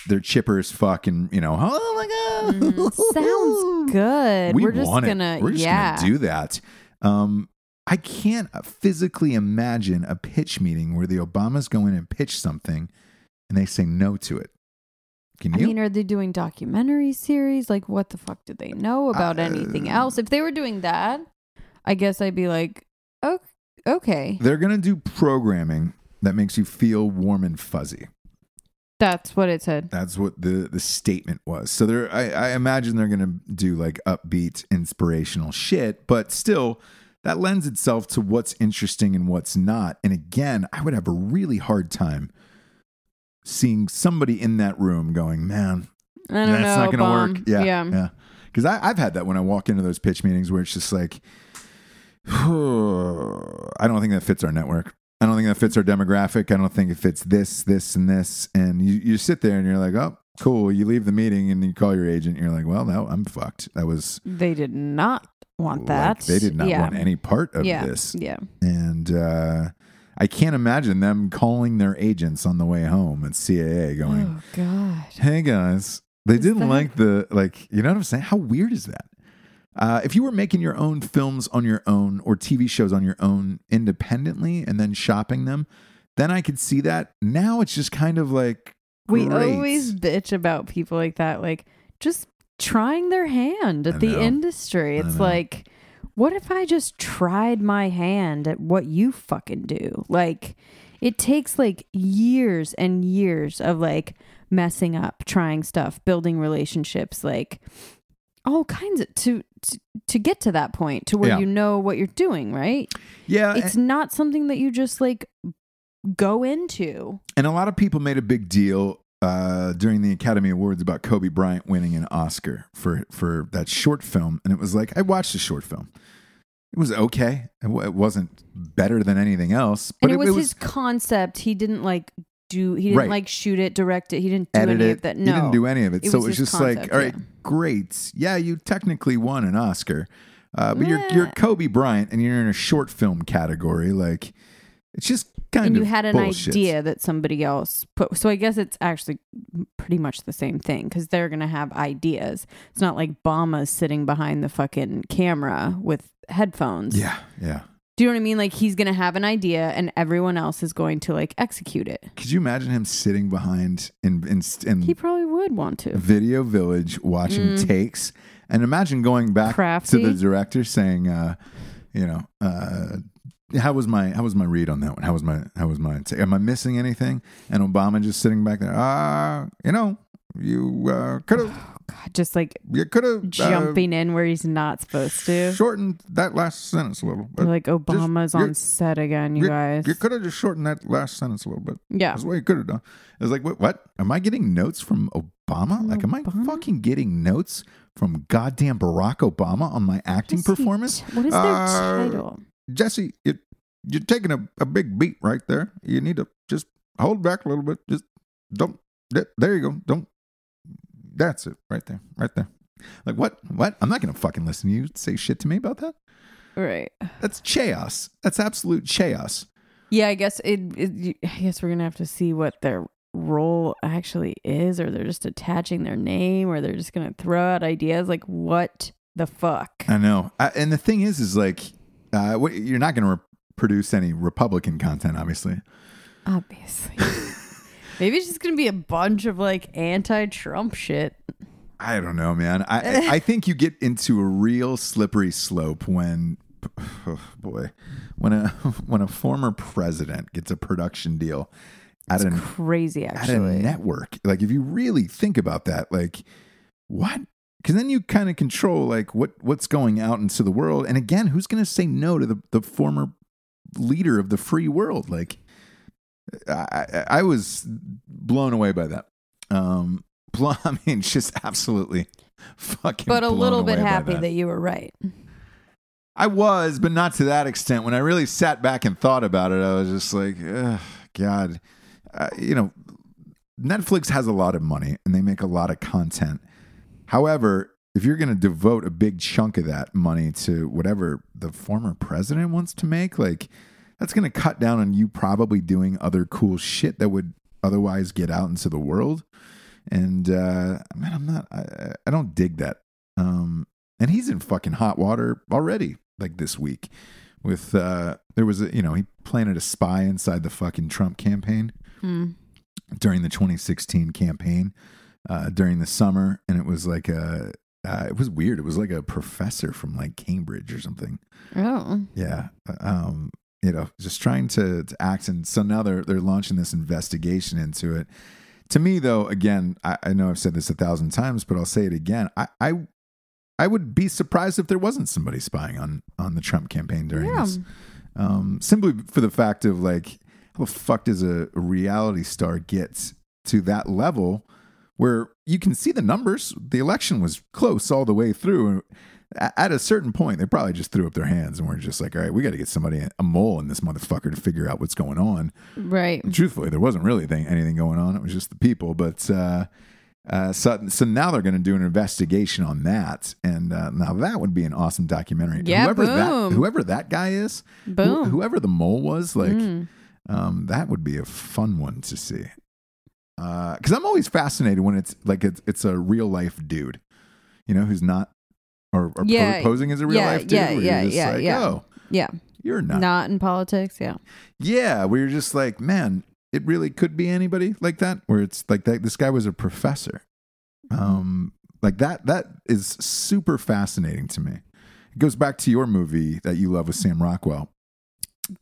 they're chipper as fuck, and you know, oh my god, Mhm. Sounds *laughs* good. we We're just gonna. We're just yeah. gonna do that. Um, I can't physically imagine a pitch meeting where the Obamas go in and pitch something, and they say no to it. Can you? I mean, are they doing documentary series? Like, what the fuck do they know about Uh, anything else? If they were doing that, I guess I'd be like, Okay. They're going to do programming that makes you feel warm and fuzzy. That's what it said. That's what the the statement was. So they're I, I imagine they're gonna do like upbeat, inspirational shit, but still that lends itself to what's interesting and what's not. And again, I would have a really hard time seeing somebody in that room going, Man, I don't that's know. not gonna Bum. work. Yeah. Yeah. Yeah. Because I've had that when I walk into those pitch meetings where it's just like *sighs* I don't think that fits our network. I don't think that fits our demographic. I don't think it fits this, this, and this. And you, you sit there and you're like, oh, cool. You leave the meeting and you call your agent. And you're like, well, now I'm fucked. That was They did not want like, that. they did not yeah. want any part of yeah. this. Yeah. And uh, I can't imagine them calling their agents on the way home at CAA going, Oh God. hey guys, they Is didn't that- like the, like, you know what I'm saying? How weird is that? Uh, if you were making your own films on your own or TV shows on your own independently and then shopping them, then I could see that. Now it's just kind of like We great. always bitch about people like that, like just trying their hand at the industry. It's like, what if I just tried my hand at what you fucking do? Like, it takes like years and years of like messing up, trying stuff, building relationships, like all kinds of to to, to get to that point to where Yeah. you know what you're doing, right? yeah. It's not something that you just like go into. And a lot of people made a big deal uh, during the Academy Awards about Kobe Bryant winning an Oscar for for that short film, and it was like I watched the short film. It was okay. It, w- it wasn't better than anything else, but and it was, his concept. He didn't like do. He didn't Right. like shoot it, direct it. He didn't do edit any it. of that. No, he didn't do any of it. It so was it was just like, concept, all right, yeah. great. Yeah, you technically won an Oscar, uh, but you're you're Kobe Bryant, and you're in a short film category. Like, it's just kind and of you had an bullshit. idea that somebody else put. So I guess it's actually pretty much the same thing because they're gonna have ideas. It's not like Bama's sitting behind the fucking camera with headphones. Yeah, yeah. Do you know what I mean? Like he's gonna have an idea, and everyone else is going to like execute it. Could you imagine him sitting behind in in, in He probably would want to. Video Village watching takes, and imagine going back Mm. Crafty. to the director saying, uh, you know, uh, how was my how was my read on that one? How was my how was my take? Am I missing anything? And Obama just sitting back there, ah, you know, you uh, could have God, just like you could have jumping in where he's not supposed to. shortened that last sentence a little. But like Obama's you're- on set again, you you, guys. you could have just shortened that last sentence a little bit. yeah. That's what you could have done. It's like, what, what? Am I getting notes from Obama? Like, am I fucking getting notes from goddamn Barack Obama on my acting What is he- performance? What is their Uh, title? Jesse, you, you're taking a, a big beat right there. You need to just hold back a little bit. Just don't. There you go. Don't. That's it right there. Right there. Like, what? What? I'm not going to fucking listen to you say shit to me about that. Right. That's chaos. That's absolute chaos. Yeah, I guess it, it. I guess we're gonna have to see what their role actually is, or they're just attaching their name, or they're just gonna throw out ideas. Like, what the fuck? I know. I, and the thing is, is like, uh, what, you're not going to re- produce any Republican content, obviously. Obviously. *laughs* Maybe it's just gonna be a bunch of like anti-Trump shit. I don't know, man. I I- *laughs* think you get into a real slippery slope when, *sighs* oh boy, when a *laughs* when a former president gets a production deal at It's an crazy, at a actually. network. Like, if you really think about that, like, what? Because then you kind of control like what what's going out into the world. And again, who's going to say no to the the former leader of the free world? Like, I I, was blown away by that. Um, *laughs* blo- I mean, just absolutely fucking. but a blown little bit happy that. that you were right. I was, but not to that extent. When I really sat back and thought about it, I was just like, God, uh, you know, Netflix has a lot of money and they make a lot of content. However, if you're going to devote a big chunk of that money to whatever the former president wants to make, like that's going to cut down on you probably doing other cool shit that would otherwise get out into the world. And uh, man, I'm not. I, I don't dig that. Um, and he's in fucking hot water already. Like this week, with uh, there was a you know he planted a spy inside the fucking Trump campaign Hmm. during the 2016 campaign uh, during the summer, and it was like a uh, it was weird. It was like a professor from like Cambridge or something. Oh, Yeah, um, you know, just trying to, to act. And so now they're they're launching this investigation into it. To me, though, again, I, I know I've said this a thousand times, but I'll say it again. I, I I would be surprised if there wasn't somebody spying on on the Trump campaign during Yeah. this. Um, simply for the fact of like, how the fuck does a reality star get to that level where you can see the numbers? The election was close all the way through. At a certain point, they probably just threw up their hands and were just like, "All right, we got to get somebody, a mole in this motherfucker, to figure out what's going on." Right. truthfully, there wasn't really thing, anything going on. It was just the people. But uh, uh, so, so now they're going to do an investigation on that, and uh, now that would be an awesome documentary. Yeah, whoever that boom. whoever that guy is, Boom. whoever the mole was, like Mm. um, that would be a fun one to see. Because I'm always fascinated when it's like it's it's a real life dude, you know, who's not or, or po- posing as a real yeah, life dude. yeah, yeah, yeah, like, yeah. Oh, Yeah. you're not. Not in politics. Yeah. Yeah, where you're just like, man, it really could be anybody like that. Where it's like that. This guy was a professor. Um, like that. That is super fascinating to me. It goes back to your movie that you love with Sam Rockwell,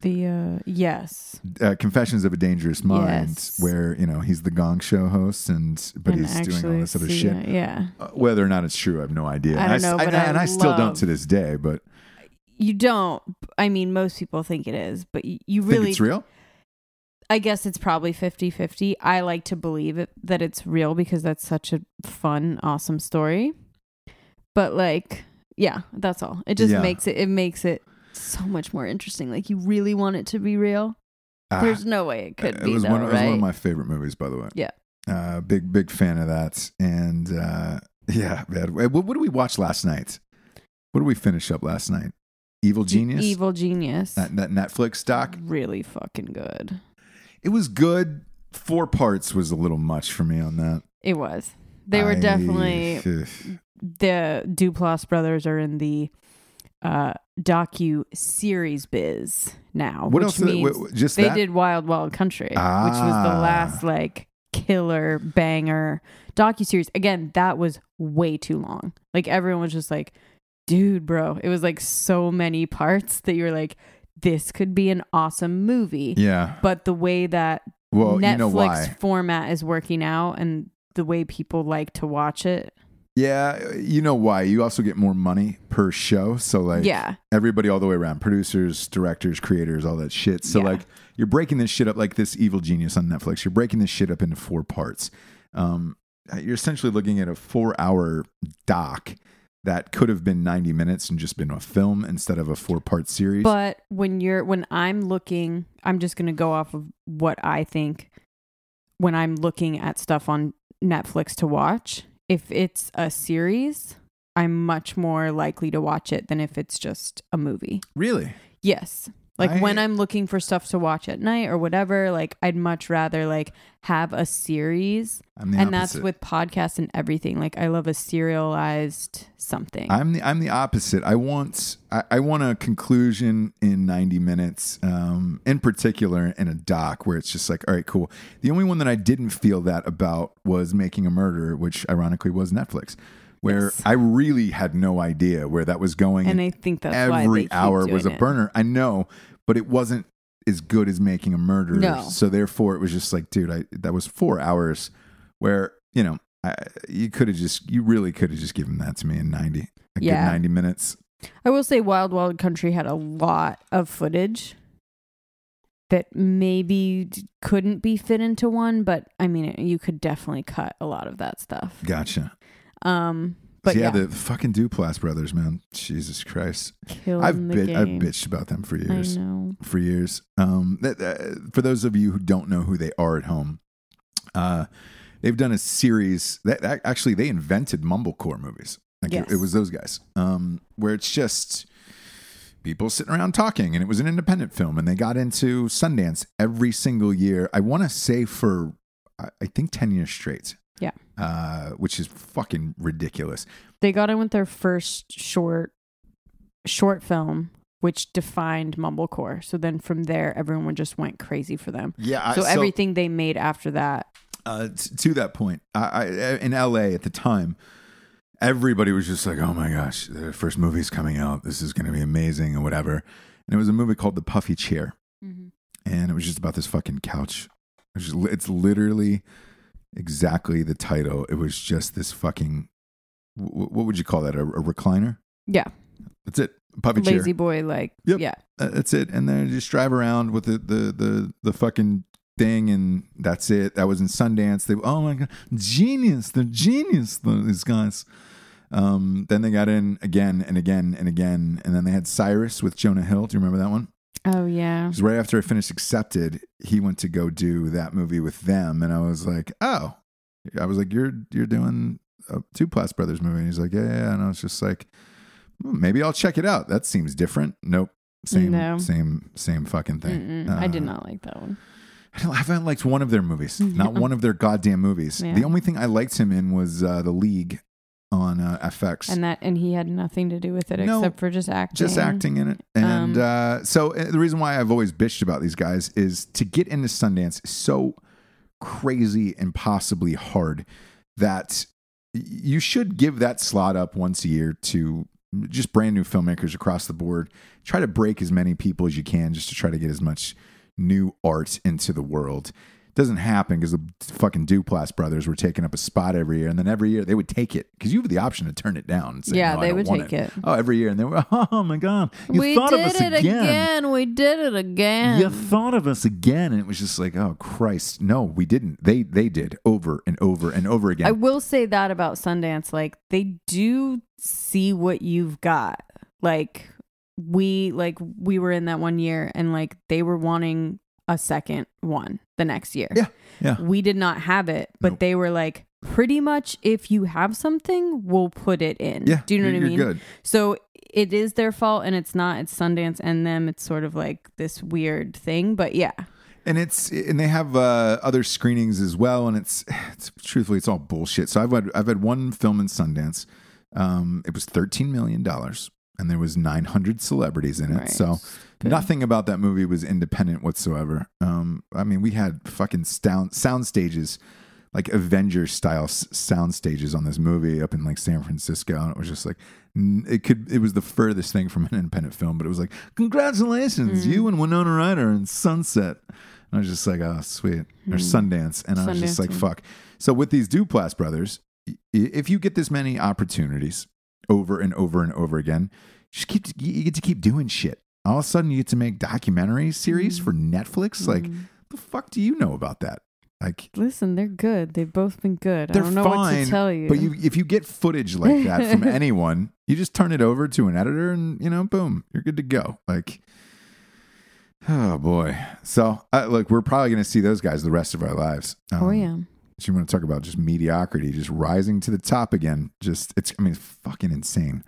The uh yes. uh, Confessions of a Dangerous Mind, Yes. where you know he's the Gong Show host, and but And he's doing all this other shit. it, Yeah. Uh, whether or not it's true, I have no idea. I don't know, and, but I and I still don't to this day. But You don't. I mean, most people think it is, but you think really. it's real. I guess it's probably 50 50. I like to believe it that it's real because that's such a fun, awesome story. But like, yeah, that's all. It just Yeah. makes it it makes it so much more interesting. Like you really want it to be real. Ah. There's no way it could it be was though, one, it was one of my favorite movies, by the way. Yeah. Uh, big big fan of that. And uh, *laughs* yeah, man. What, what did we watch last night? What did we finish up last night? Evil Genius. Evil Genius. That, that Netflix doc. really fucking good. It was good. Four parts was a little much for me on that. It was. They were I- definitely *laughs* the Duplass brothers are in the uh docu series biz now. What which else? did- Means wh- just they that? did Wild Wild Country, which was Ah. the last like killer banger docu series. Again, that was way too long. Like everyone was just like, "Dude, bro!" It was like so many parts that you were like, "This could be an awesome movie." Yeah. But the way that Well, Netflix you know format is working out and the way people like to watch it, Yeah, you know why? You also get more money per show. So like, yeah, everybody all the way around producers directors creators all that shit so Yeah. like you're breaking this shit up like this evil genius on netflix you're breaking this shit up into four parts um, you're essentially looking at a four hour doc that could have been 90 minutes and just been a film instead of a four part series But when you're when I'm looking, I'm just going to go off of what I think when I'm looking at stuff on Netflix to watch. If it's a series, I'm much more likely to watch it than if it's just a movie. really Yes. Like I- when I'm looking for stuff to watch at night or whatever, like I'd much rather like have a series and that's with podcasts and everything. Like I love a serialized something. I'm the I'm the opposite. I want I, I want a conclusion in 90 minutes. Um, in particular, in a doc where it's just like, all right, cool. The only one that I didn't feel that about was Making a Murder, which ironically was Netflix, where Yes. I really had no idea where that was going. and I think that's they every hour was a doing it. burner. I know, but it wasn't as good as Making a Murder. No. So therefore, it was just like, dude, I that was four hours where you know. I, you could have just, you really could have just given that to me in 90, a Yeah. good 90 minutes. I will say Wild Wild Country had a lot of footage that maybe couldn't be fit into one, but I mean, you could definitely cut a lot of that stuff. Gotcha. Um, but yeah, yeah, the fucking Duplass brothers, man. Jesus Christ. killing I've bit, I've bitched about them for years. For years. Um, that, uh, for those of you who don't know who they are at home, uh, they've done a series that, that actually they invented mumblecore movies. Like it, Yes. it was those guys. Um, where it's just people sitting around talking, and it was an independent film, and they got into Sundance every single year. I want to say for I I think ten years straight. Yeah. Uh, which is fucking ridiculous. They got in with their first short short film, which defined mumblecore. So then from there, everyone just went crazy for them. Yeah. So, everything they made after that, uh, t- to that point, I, I, in LA at the time, everybody was just like, "Oh my gosh, the first movie's coming out. This is going to be amazing," and whatever. and it was a movie called The Puffy Chair, Mhm. and it was just about this fucking couch. It just, it's literally exactly the title. It was just this fucking. wh- What would you call that? A, a recliner? Yeah. That's it. Puffy chair. Lazy boy, like, Yep. yeah. Uh, that's it. And then just drive around with the the the the fucking thing, and that's it. That was in Sundance. They oh my god, genius! They're genius. These guys. Um, then they got in again and again and again, and then they had Cyrus with Jonah Hill. Do you remember that one? Oh, yeah. It was right after I finished Accepted. He went to go do that movie with them, and I was like, oh, I was like, you're you're doing a Duplass Brothers movie, and he's like, yeah, yeah, and I was just like, hmm, maybe I'll check it out. That seems different. Nope, same, No. same, same fucking thing. Mm-mm. I did Uh, not like that one. I don't- I haven't liked one of their movies. *laughs* Not one of their goddamn movies. Yeah. The only thing I liked him in was uh, the League on uh, FX. And that, and he had nothing to do with it No, except for just acting. just acting in it. And Um, uh, so uh, the reason why I've always bitched about these guys is to get into Sundance is so crazy and possibly hard that you should give that slot up once a year to just brand new filmmakers across the board. Try to break as many people as you can just to try to get as much new art into the world. Doesn't happen because the fucking Duplass brothers were taking up a spot every year, and then every year they would take it because you have the option to turn it down. And say, Yeah, "No, I they don't would want take it. Oh, every year, and they were, *laughs* oh my god, you we thought did of us it again. We did it again. You thought of us again, and it was just like, oh Christ, no, we didn't. They they did over and over and over again. I will say that about Sundance. Like they do see what you've got. Like we like we were in that one year and like they were wanting a second one the next year. Yeah, yeah. We did not have it, but Nope. they were like pretty much if you have something, we'll put it in. yeah, Do you know what I mean? Good. So it is their fault and it's not. It's Sundance and them. It's sort of like this weird thing, but yeah. and it's and they have uh, other screenings as well and it's, *sighs* it's truthfully it's all bullshit so i've had i've had one film in sundance um, it was 13 million dollars and there was 900 celebrities in it Right. so. Nothing about that movie was independent whatsoever um, i mean we had fucking sound sound stages like Avengers style s- sound stages on this movie up in like San Francisco, and it was just like n- it could it was the furthest thing from an independent film, but it was like congratulations, Mm-hmm. you and Winona Ryder and Sunset. And I was just like, oh sweet, or Sundance, and I was just. Sundance, like, yeah. fuck. So with these Duplass brothers, i- if you get this many opportunities over and over and over again, just keep you get to keep doing shit. All of a sudden, you get to make documentary series Mm. for Netflix. Like, the fuck do you know about that? Like, Listen, they're good. They've both been good. they're I don't know fine, what to tell you. But you, if you get footage like that from *laughs* anyone, you just turn it over to an editor, and you know, boom, you're good to go. Like, oh boy. So, uh, look, we're probably going to see those guys the rest of our lives. oh Um, yeah. So you want to talk about just mediocrity, just rising to the top again? Just it's, I mean, it's fucking insane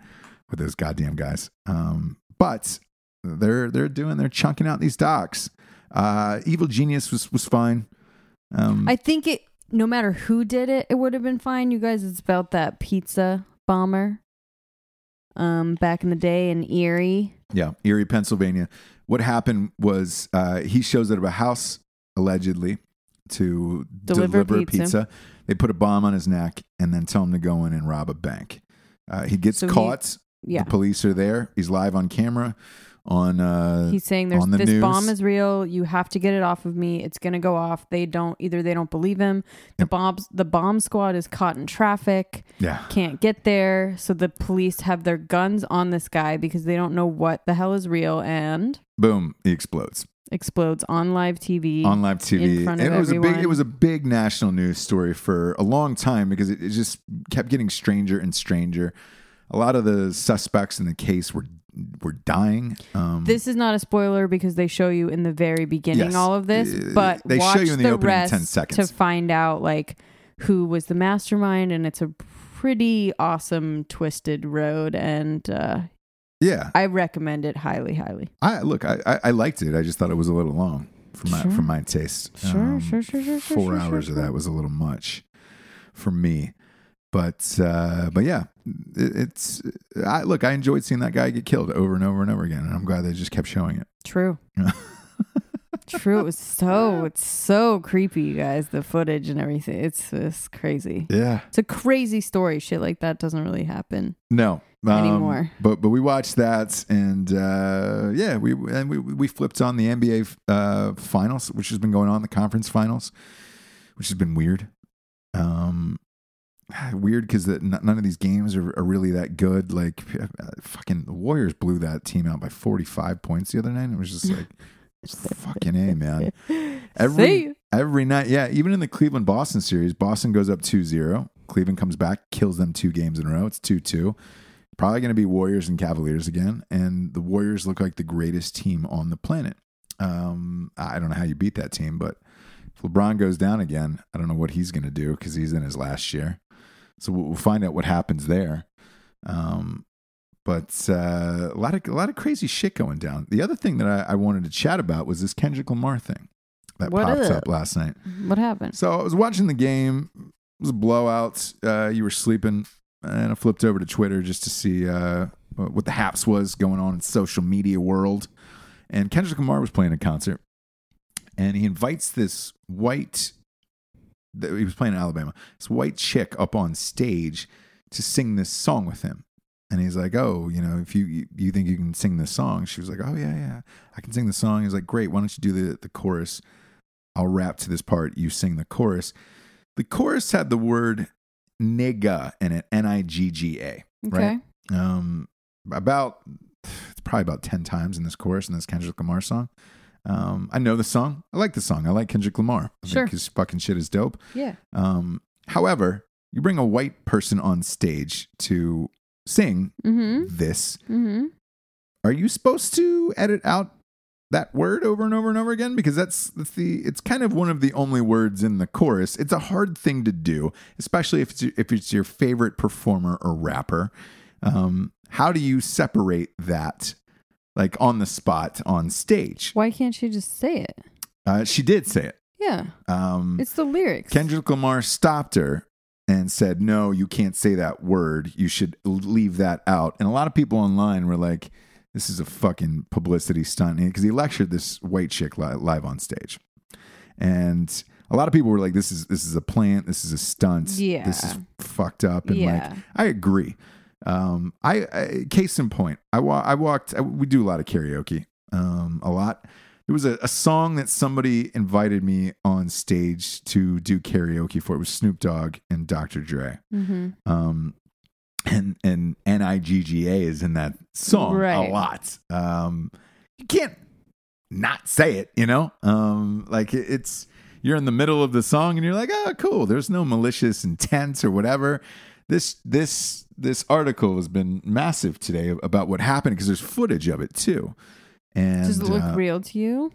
with those goddamn guys. Um, but they're they're doing they're chunking out these docs. Uh, Evil Genius was was fine. Um, I think it. No matter who did it, it would have been fine. You guys, it's about that pizza bomber. Um, back in the day in Erie. Yeah, Erie, Pennsylvania. What happened was uh, he shows up at a house allegedly to Deliver deliver, pizza. pizza. They put a bomb on his neck and then tell him to go in and rob a bank. Uh, he gets So he- caught. Yeah. The police are there. He's live on camera. On uh, He's saying there's the this news. bomb is real. You have to get it off of me. It's gonna go off. They don't either. They don't believe him. The Yep. bombs. The bomb squad is caught in traffic. yeah, Can't get there. So the police have their guns on this guy because they don't know what the hell is real and boom, he explodes explodes on live TV. on live TV. in front of and it was a big, it was a big national news story for a long time because it, it just kept getting stranger and stranger. A lot of the suspects in the case were were dying. Um, This is not a spoiler because they show you in the very beginning Yes. all of this, Uh, but they show watch you in the opening 10 seconds. to find out like who was the mastermind, and it's a pretty awesome twisted road, and uh, yeah, I recommend it highly, highly. I look, I, I I liked it. I just thought it was a little long for my Sure. for my taste. Um, Sure, sure, sure, sure, sure, Four sure, hours sure, of that was a little much for me. But uh, but yeah, it, it's I look. I enjoyed seeing that guy get killed over and over and over again, and I'm glad they just kept showing it. True. *laughs* True. It was so it's so creepy, you guys. The footage and everything. It's it's crazy. Yeah. It's a crazy story. Shit like that doesn't really happen. No. um, Anymore. But but we watched that and uh, yeah, we and we we flipped on the NBA uh, finals, which has been going on, the conference finals, which has been weird. Um *sighs* weird because none of these games are, are really that good. Like *laughs* uh, fucking the Warriors blew that team out by 45 points the other night. It was just like fucking A, man. *laughs* Every See? every night, yeah, even in the Cleveland Boston series, Boston goes up 2-0. Cleveland comes back, kills them two games in a row. It's 2-2. Probably going to be Warriors and Cavaliers again, and the Warriors look like the greatest team on the planet. Um, I don't know how you beat that team, but if LeBron goes down again, I don't know what he's going to do because he's in his last year. So we'll find out what happens there. Um, but uh, a lot of a lot of crazy shit going down. The other thing that I, I wanted to chat about was this Kendrick Lamar thing that What popped up last night. What happened? So I was watching the game. It was a blowout. Uh, you were sleeping, and I flipped over to Twitter just to see uh, what the haps was going on in social media world. And Kendrick Lamar was playing a concert, and he invites this white. He was playing in Alabama. This white chick up on stage to sing this song with him. And he's like, "Oh, you know, if you you- you think you can sing this song?" She was like, "Oh yeah, yeah, I can sing the song." He's like, "Great, why don't you do the the chorus? I'll rap to this part. You sing the chorus." The chorus had the word nigga in it, N I G G A. Okay. Right? Um, about it's probably about ten times in this chorus in this Kendrick Lamar song. Um, I know the song. I like the song. I like Kendrick Lamar. I Sure. think his fucking shit is dope. Yeah. Um, however, you bring a white person on stage to sing Mm-hmm. this. Mm-hmm. Are you supposed to edit out that word over and over and over again? Because that's that's the it's kind of one of the only words in the chorus. It's a hard thing to do, especially if it's if it's your favorite performer or rapper. Um, how do you separate that, like on the spot on stage? Why can't she just say it? Uh, she did say it. Yeah. Um, It's the lyrics. Kendrick Lamar stopped her and said, "No, you can't say that word. You should leave that out." And a lot of people online were like, "This is a fucking publicity stunt," because he lectured this white chick li- live on stage, and a lot of people were like, "This is this is a plant. This is a stunt. Yeah. This is fucked up." And Yeah. like, I agree. Um, I, I case in point, I wa- I walked. I, we do a lot of karaoke, um, a lot. There was a, a song that somebody invited me on stage to do karaoke for. It was Snoop Dogg and Dr. Dre. Mm-hmm. Um, and and N I G G A is in that song Right. a lot. Um, you can't not say it, you know. Um, like it- it's you're in the middle of the song and you're like, oh, cool. There's no malicious intent or whatever. This this this article has been massive today about what happened because there's footage of it too. And Does it look uh, real to you?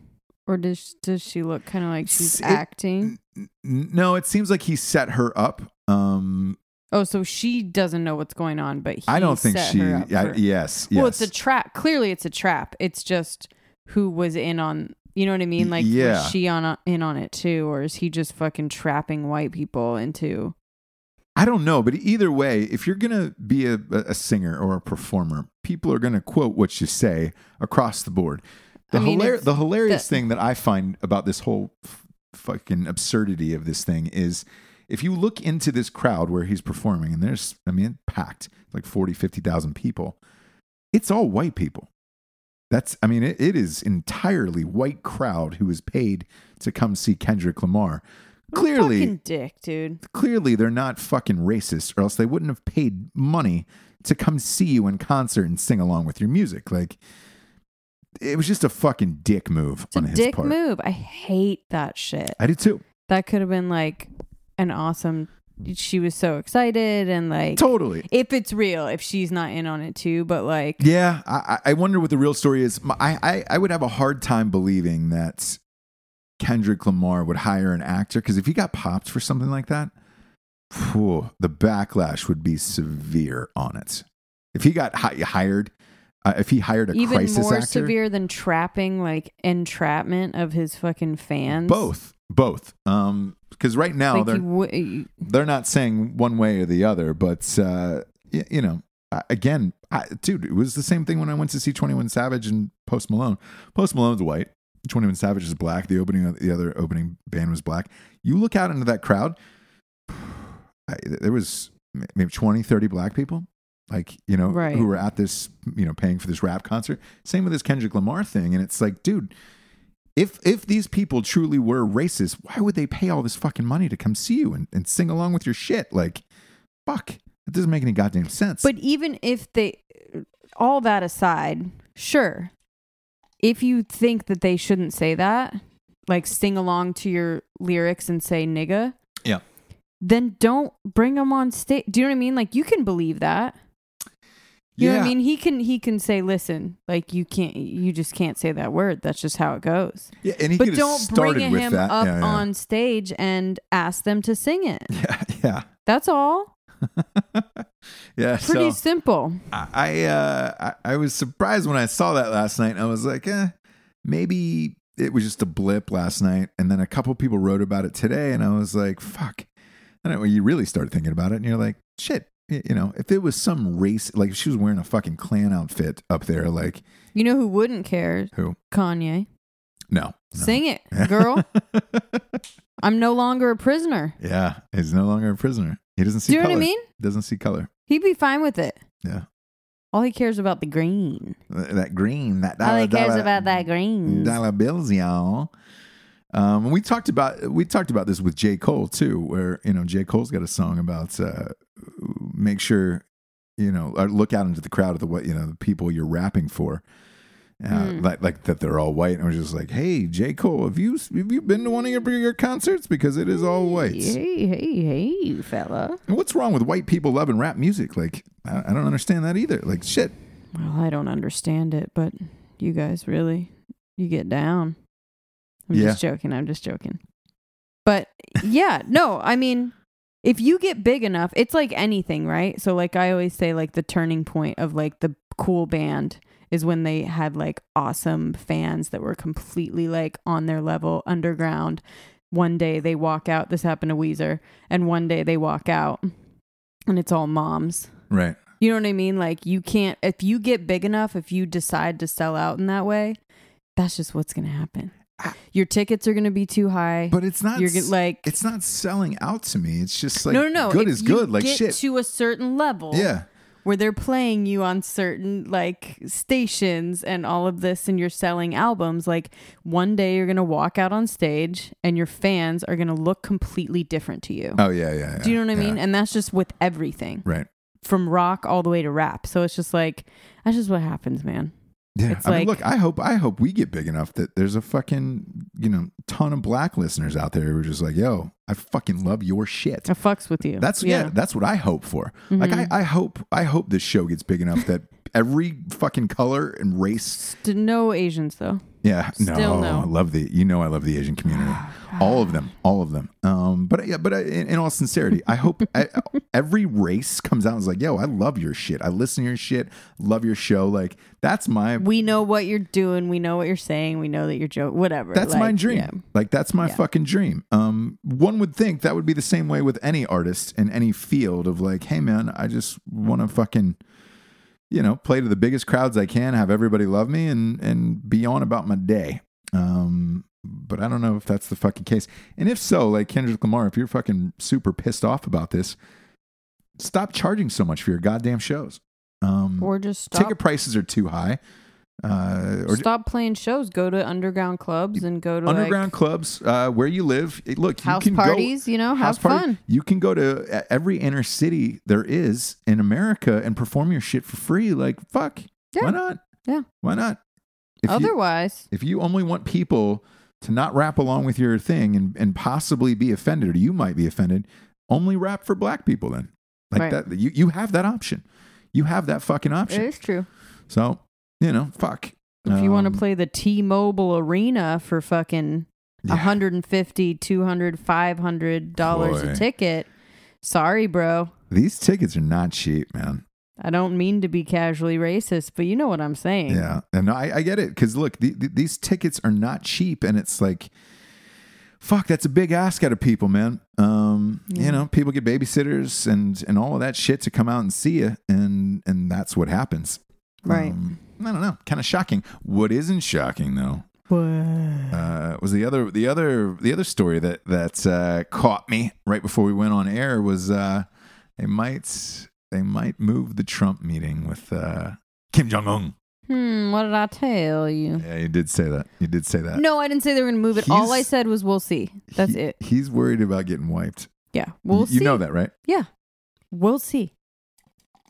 Or does does she look kind of like she's It- acting? n- no, it seems like he set her up. Um, Oh, so she doesn't know what's going on, but he I don't think she. I, yes. Well, it's a trap. Clearly, it's a trap. It's just who was in on. You know what I mean? Like, Yeah. was she on in on it too, or is he just fucking trapping white people into? I don't know, but either way, if you're gonna be a, a singer or a performer, people are gonna quote what you say across the board. The, I mean, hilar- the hilarious the- thing that I find about this whole f- fucking absurdity of this thing is if you look into this crowd where he's performing, and there's, I mean, packed like 40, 50,000 people, it's all white people. That's, I mean, it, it is entirely white crowd who is paid to come see Kendrick Lamar. Clearly, fucking dick, dude. clearly they're not fucking racist or else they wouldn't have paid money to come see you in concert and sing along with your music like it was just a fucking dick move It's a on his dick part move. I hate that shit. i did too That could have been like an awesome. She was so excited and like totally if it's real, if she's not in on it too, but like yeah i, I I wonder what the real story is I, I, I would have a hard time believing that kendrick lamar would hire an actor because if he got popped for something like that phew, the backlash would be severe on it if he got hi- hired uh, if he hired a even crisis more actor severe than trapping like entrapment of his fucking fans. Both, both. Um, because right now Like they're w- they're not saying one way or the other, but uh, y- you know, again, I, dude, it was the same thing when I went to see Twenty One Savage and Post Malone. Post Malone's white. Twenty One Savage is black. The opening, the other opening band was black. You look out into that crowd. *sighs* I, there was maybe 20, 30 black people, like you know, Right. who were at this, you know, paying for this rap concert. Same with this Kendrick Lamar thing, and it's like, dude, if if these people truly were racist, why would they pay all this fucking money to come see you and, and sing along with your shit? Like, fuck, it doesn't make any goddamn sense. But even if they, all that aside, sure. If you think that they shouldn't say that, like sing along to your lyrics and say nigga, Yeah. then don't bring them on stage. Do you know what I mean? Like you can believe that. You know what I mean? He can he can say, listen, like you can't you just can't say that word. That's just how it goes. yeah, and he but don't bring him that. up yeah, yeah. on stage and ask them to sing it. *laughs* Yeah, yeah, That's all. *laughs* yeah. Pretty so simple. I, I, uh, I, I was surprised when I saw that last night. I was like, eh, maybe it was just a blip last night, and then a couple people wrote about it today, and I was like, fuck. And then when you really start thinking about it, and you're like, shit. You know, if it was some race, like if she was wearing a fucking Klan outfit up there, like You know who wouldn't care? who? Kanye. No, no. Sing it, *laughs* girl. *laughs* I'm no longer a prisoner. yeah, he's no longer a prisoner. He doesn't see Do you know what I mean? Doesn't see color. He'd be fine with it. Yeah, All he cares about the green. Th- that green, that All he dollar- cares dollar- about that green. dollar bills, y'all. Um, and we talked about we talked about this with J Cole too, where you know J Cole's got a song about uh, make sure you know or look out into the crowd of the what you know the people you're rapping for, uh, Mm. like like that they're all white. And I was just like, hey J Cole, have you have you been to one of your, your concerts because it is all whites? Hey, hey, hey, fella. And what's wrong with white people loving rap music? Like I, I don't understand that either. Like shit. Well, I don't understand it, but you guys really, you get down. I'm Yeah. just joking. I'm just joking. But yeah, *laughs* no, I mean, if you get big enough, it's like anything, right? So, like I always say, like the turning point of like the cool band is when they had like awesome fans that were completely like on their level underground. One day they walk out. This happened to Weezer, and one day they walk out, and it's all moms. Right. You know what I mean? Like you can't if you get big enough, if you decide to sell out in that way, that's just what's gonna happen. Ah. Your tickets are gonna be too high. But it's not You're get- like it's not selling out to me. It's just like no, no, no. good If is you good. Like get shit. to a certain level, yeah. Where they're playing you on certain like stations and all of this, and you're selling albums. Like one day you're gonna walk out on stage, and your fans are gonna look completely different to you. Oh yeah, yeah. yeah. Do you know what I Yeah. mean? And that's just with everything, Right. from rock all the way to rap. So it's just like that's just what happens, man. Yeah. It's I mean, look, I hope I hope we get big enough that there's a fucking you know ton of black listeners out there who are just like, yo, I fucking love your shit. It fucks with you. That's yeah. that's what I hope for. Like Mhm. I, I hope I hope this show gets big enough that every fucking color and race. St- no Asians though. Yeah, Still no. I love the you know I love the Asian community, *sighs* all of them, all of them. Um, but yeah, but I, in, in all sincerity, I hope I, *laughs* every race comes out and is like, yo, I love your shit. I listen to your shit. Love your show. Like that's my We know what you're doing. We know what you're saying. We know that you're joking. Whatever. That's my dream. yeah. Like that's my Yeah. fucking dream. Um, one would think that would be the same way with any artist in any field of like, hey man, I just want to fucking, you know, play to the biggest crowds I can, have everybody love me, and and be on about my day. Um, but I don't know if that's the fucking case. And if so, like Kendrick Lamar, if you're fucking super pissed off about this, stop charging so much for your goddamn shows. Um, Or just stop. ticket prices are too high. Uh, or stop playing shows. Go to underground clubs and go to underground clubs uh, where you live. Look, house you can parties. you know, go have party. fun. You can go to every inner city there is in America and perform your shit for free. Like fuck, Yeah. why not? Yeah. why not? If you, Otherwise, if you only want people to not rap along with your thing and, and possibly be offended, or you might be offended, only rap for black people. Then, like Right. that, you you have that option. You have that fucking option. It is true. So you know, fuck. If you want to Um, play the T-Mobile Arena for fucking Yeah. 150 200 500 dollars a ticket, sorry, bro. these tickets are not cheap, man. I don't mean to be casually racist, but you know what I'm saying. Yeah, and I, I get it because look, the, the, these tickets are not cheap, and it's like, fuck, that's a big ask out of people, man. Um, Yeah. you know, people get babysitters and and all of that shit to come out and see you, and and that's what happens. Right. Um, I don't know, kind of shocking. What isn't shocking though uh, was the other the other the other story that that uh, caught me right before we went on air was uh, they might they might move the Trump meeting with uh, Kim Jong Un. Hmm, what did I tell you? Yeah, you did say that. You did say that. No, I didn't say they were going to move it. All I said was we'll see. That's He- it. He's worried about getting wiped. Yeah, we'll you, see. you know that, right? Yeah, we'll see.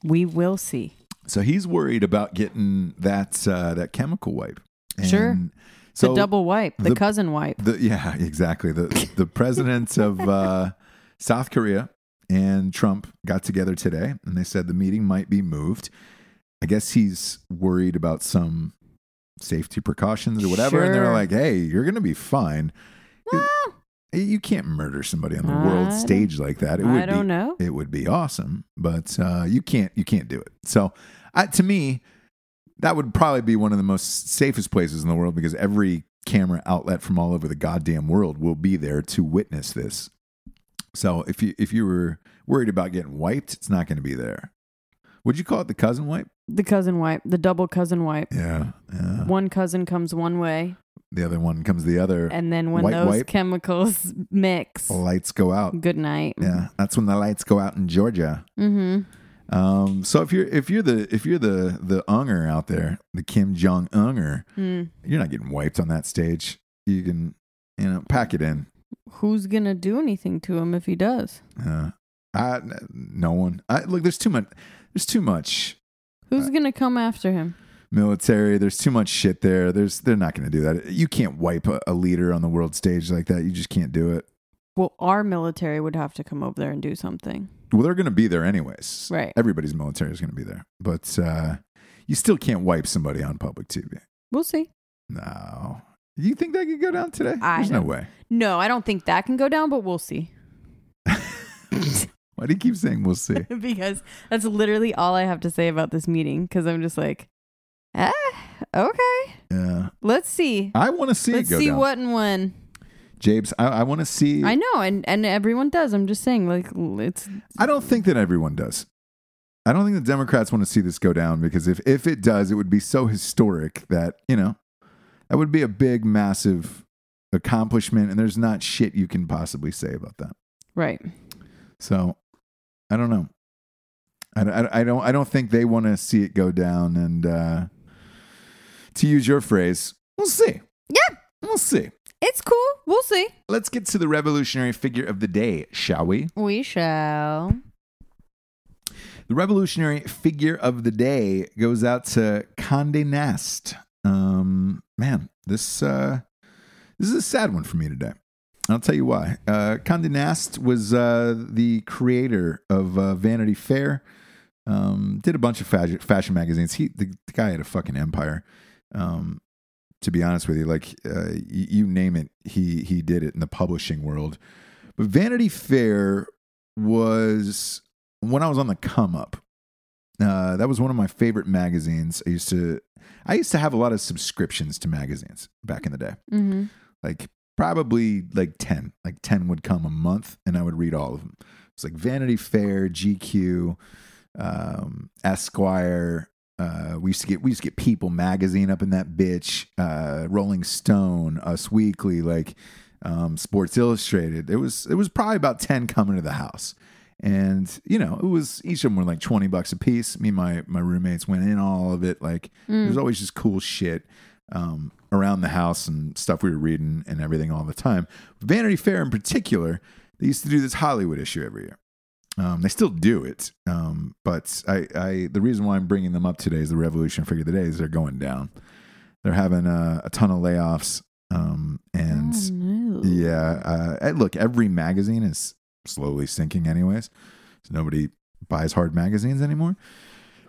We will see. So he's worried about getting that uh, that chemical wipe. Sure. So the double wipe, the, the- cousin wipe. The, yeah, *laughs* exactly. The the president of uh, South Korea and Trump got together today, and they said the meeting might be moved. I guess he's worried about some safety precautions or whatever, and they're like, "Hey, you're gonna be fine. You can't murder somebody on the I world stage like that. It would I don't be, know. It would be awesome, but uh, you can't. You can't do it. So, I, to me, that would probably be one of the most safest places in the world because every camera outlet from all over the goddamn world will be there to witness this. So if you if you were worried about getting wiped, it's not going to be there. Would you call it the cousin wipe? The cousin wipe, the double cousin wipe. Yeah, yeah. One cousin comes one way, The other one comes the other. and then when those wipe? chemicals *laughs* mix, lights go out. good night. Yeah, that's when the lights go out in Georgia. Mm-hmm. Um, so if you're if you're the if you're the the unger out there, the Kim Jong Unger, Mm. you're not getting wiped on that stage. You can you know pack it in. Who's gonna do anything to him if he does? Uh, I, no one. I, look, there's too much. There's too much Who's gonna come after him? Military. There's too much shit there. There's they're not going to do that. You can't wipe a, a leader on the world stage like that. You just can't do it. Well, our military would have to come over there and do something. Well, they're going to be there anyways. Right. Everybody's military is going to be there, but uh, you still can't wipe somebody on public TV. We'll see. No. You think that could go down today? I There's no way. No, I don't think that can go down, but we'll see. *laughs* Why do you keep saying we'll see? *laughs* because that's literally all I have to say about this meeting. Because I'm just like, ah, okay, Yeah. let's see. I want to see Let's it go see down. what and when. James, I, I want to see. I know, and and everyone does. I'm just saying, like, it's I don't think that everyone does. I don't think the Democrats want to see this go down because if, if it does, it would be so historic that, you know, that would be a big, massive accomplishment. And there's not shit you can possibly say about that. right. So I don't know. I, I, I don't I don't think they want to see it go down. And uh, to use your phrase, we'll see. Yeah, We'll see. it's cool. We'll see. Let's get to the revolutionary figure of the day, shall we? We shall. The revolutionary figure of the day goes out to Condé Nast. Um, man, this uh, this is a sad one for me today. I'll tell you why. Uh, Condé Nast was uh, the creator of uh, Vanity Fair. Um, did a bunch of fashion, fashion magazines. He the, the guy had a fucking empire. Um, to be honest with you, like uh, you name it, he he did it in the publishing world. But Vanity Fair was when I was on the come up. Uh, that was one of my favorite magazines. I used to I used to have a lot of subscriptions to magazines back in the day. Mm-hmm. Like probably like 10. Like 10 would come a month and I would read all of them. It's like Vanity Fair, GQ, um, Esquire. Uh, we used to get we used to get People magazine up in that bitch. Uh, Rolling Stone, Us Weekly, like um, Sports Illustrated. It was it was probably about ten coming to the house, and you know it was each of them were like twenty bucks a piece. Me and my my roommates went in all of it. Like there's always just cool shit um, around the house and stuff we were reading and everything all the time. Vanity Fair in particular, they used to do this Hollywood issue every year. Um, they still do it, um, but I, I the reason why I'm bringing them up today is the revolution figure of the day is they're going down. They're having a, a ton of layoffs, um, and Oh, no. yeah, uh, look, every magazine is slowly sinking, anyways. So nobody buys hard magazines anymore.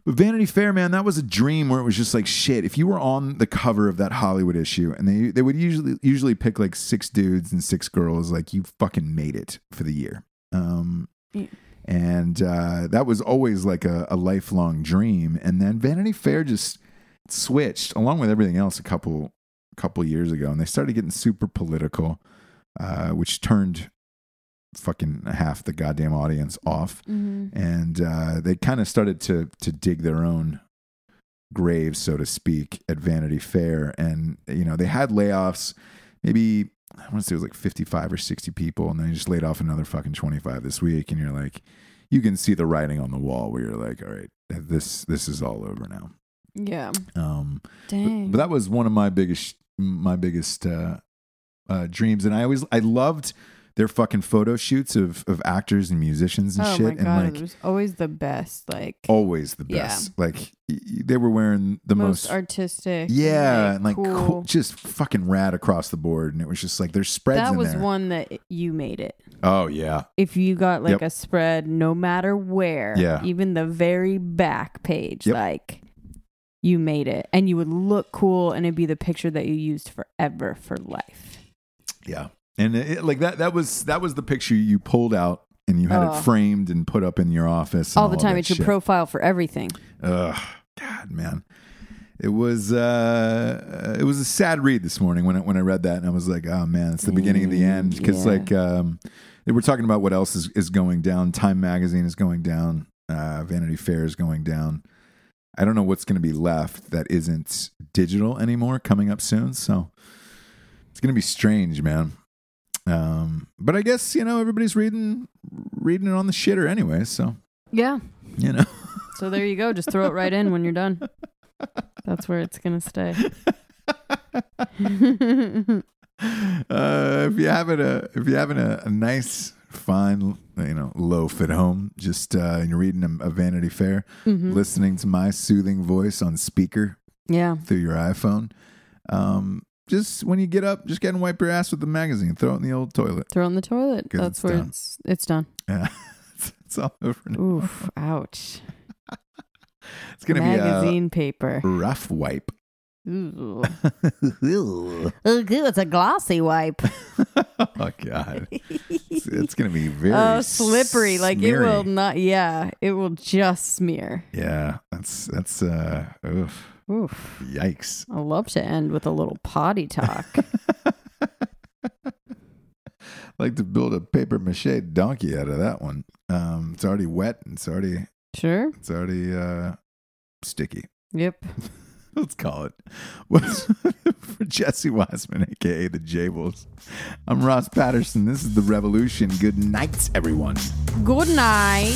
But Vanity Fair, man, that was a dream where it was just like shit. If you were on the cover of that Hollywood issue, and they they would usually usually pick like six dudes and six girls, like you fucking made it for the year. Um, Yeah. And uh, that was always like a, a lifelong dream. And then Vanity Fair just switched, along with everything else, a couple couple years ago, and they started getting super political, uh, which turned fucking half the goddamn audience off Mhm. and uh, they kind of started to to dig their own grave, so to speak, at Vanity Fair. And, you know, they had layoffs, maybe, I want to say it was like 55 or 60 people. And then you just laid off another fucking 25 this week. And you're like, you can see the writing on the wall where you're like, all right, this, this is all over now. Yeah. Um, Dang. but that was one of my biggest my biggest uh, uh, dreams, and I always I loved their fucking photo shoots of of actors and musicians and oh shit, my and god, like it was always the best. Like always the best. Yeah. Like they were wearing the most, most. artistic. yeah, and like cool. cool, just fucking rad across the board, and it was just like there's spreads that was there. one that you made it. Oh yeah, If you got like Yep. a spread, no matter where, Yeah. even the very back page, Yep. like you made it, and you would look cool, and it'd be the picture that you used forever for life. yeah, and it, like that that was that was the picture you pulled out. And you had Oh. it framed and put up in your office All the time, it's your shit. profile for everything. Ugh, God, man, it was uh, it was a sad read this morning when I, when I read that, and I was like, oh man, it's the beginning of the end because yeah. like um, they were talking about what else is, is going down. Time Magazine is going down. Uh, Vanity Fair is going down. I don't know what's going to be left that isn't digital anymore coming up soon. So it's going to be strange, man. Um, but I guess you know everybody's reading reading it on the shitter anyway. So Yeah. you know. *laughs* So there you go. Just throw it right in when you're done. That's where it's gonna stay. *laughs* uh, if you having a if you're having a, a nice fine you know loaf at home just uh and you're reading a, a vanity fair Mhm. listening to my soothing voice on speaker Yeah. through your iphone um just when you get up just get and wipe your ass with the magazine throw it in the old toilet Throw it in the toilet. That's it's where done. it's it's done. yeah *laughs* it's, it's all over now. Oof. Ouch. *laughs* it's gonna Magazine paper. be a rough wipe Ooh. *laughs* Ooh, Oh. It's a glossy wipe. Oh God it's, it's gonna be very oh, slippery. Like it will not. Yeah, it will just smear. yeah that's that's uh oof Oof. yikes I love to end with a little potty talk. *laughs* like to build a paper mache donkey out of that one. Um, it's already wet. and It's already sure. it's already uh, sticky. Yep. *laughs* Let's call it. What's *laughs* for Jesse Wiseman, aka the Jables? I'm Ross Patterson. This is the Revolution. Good night, everyone. Good night.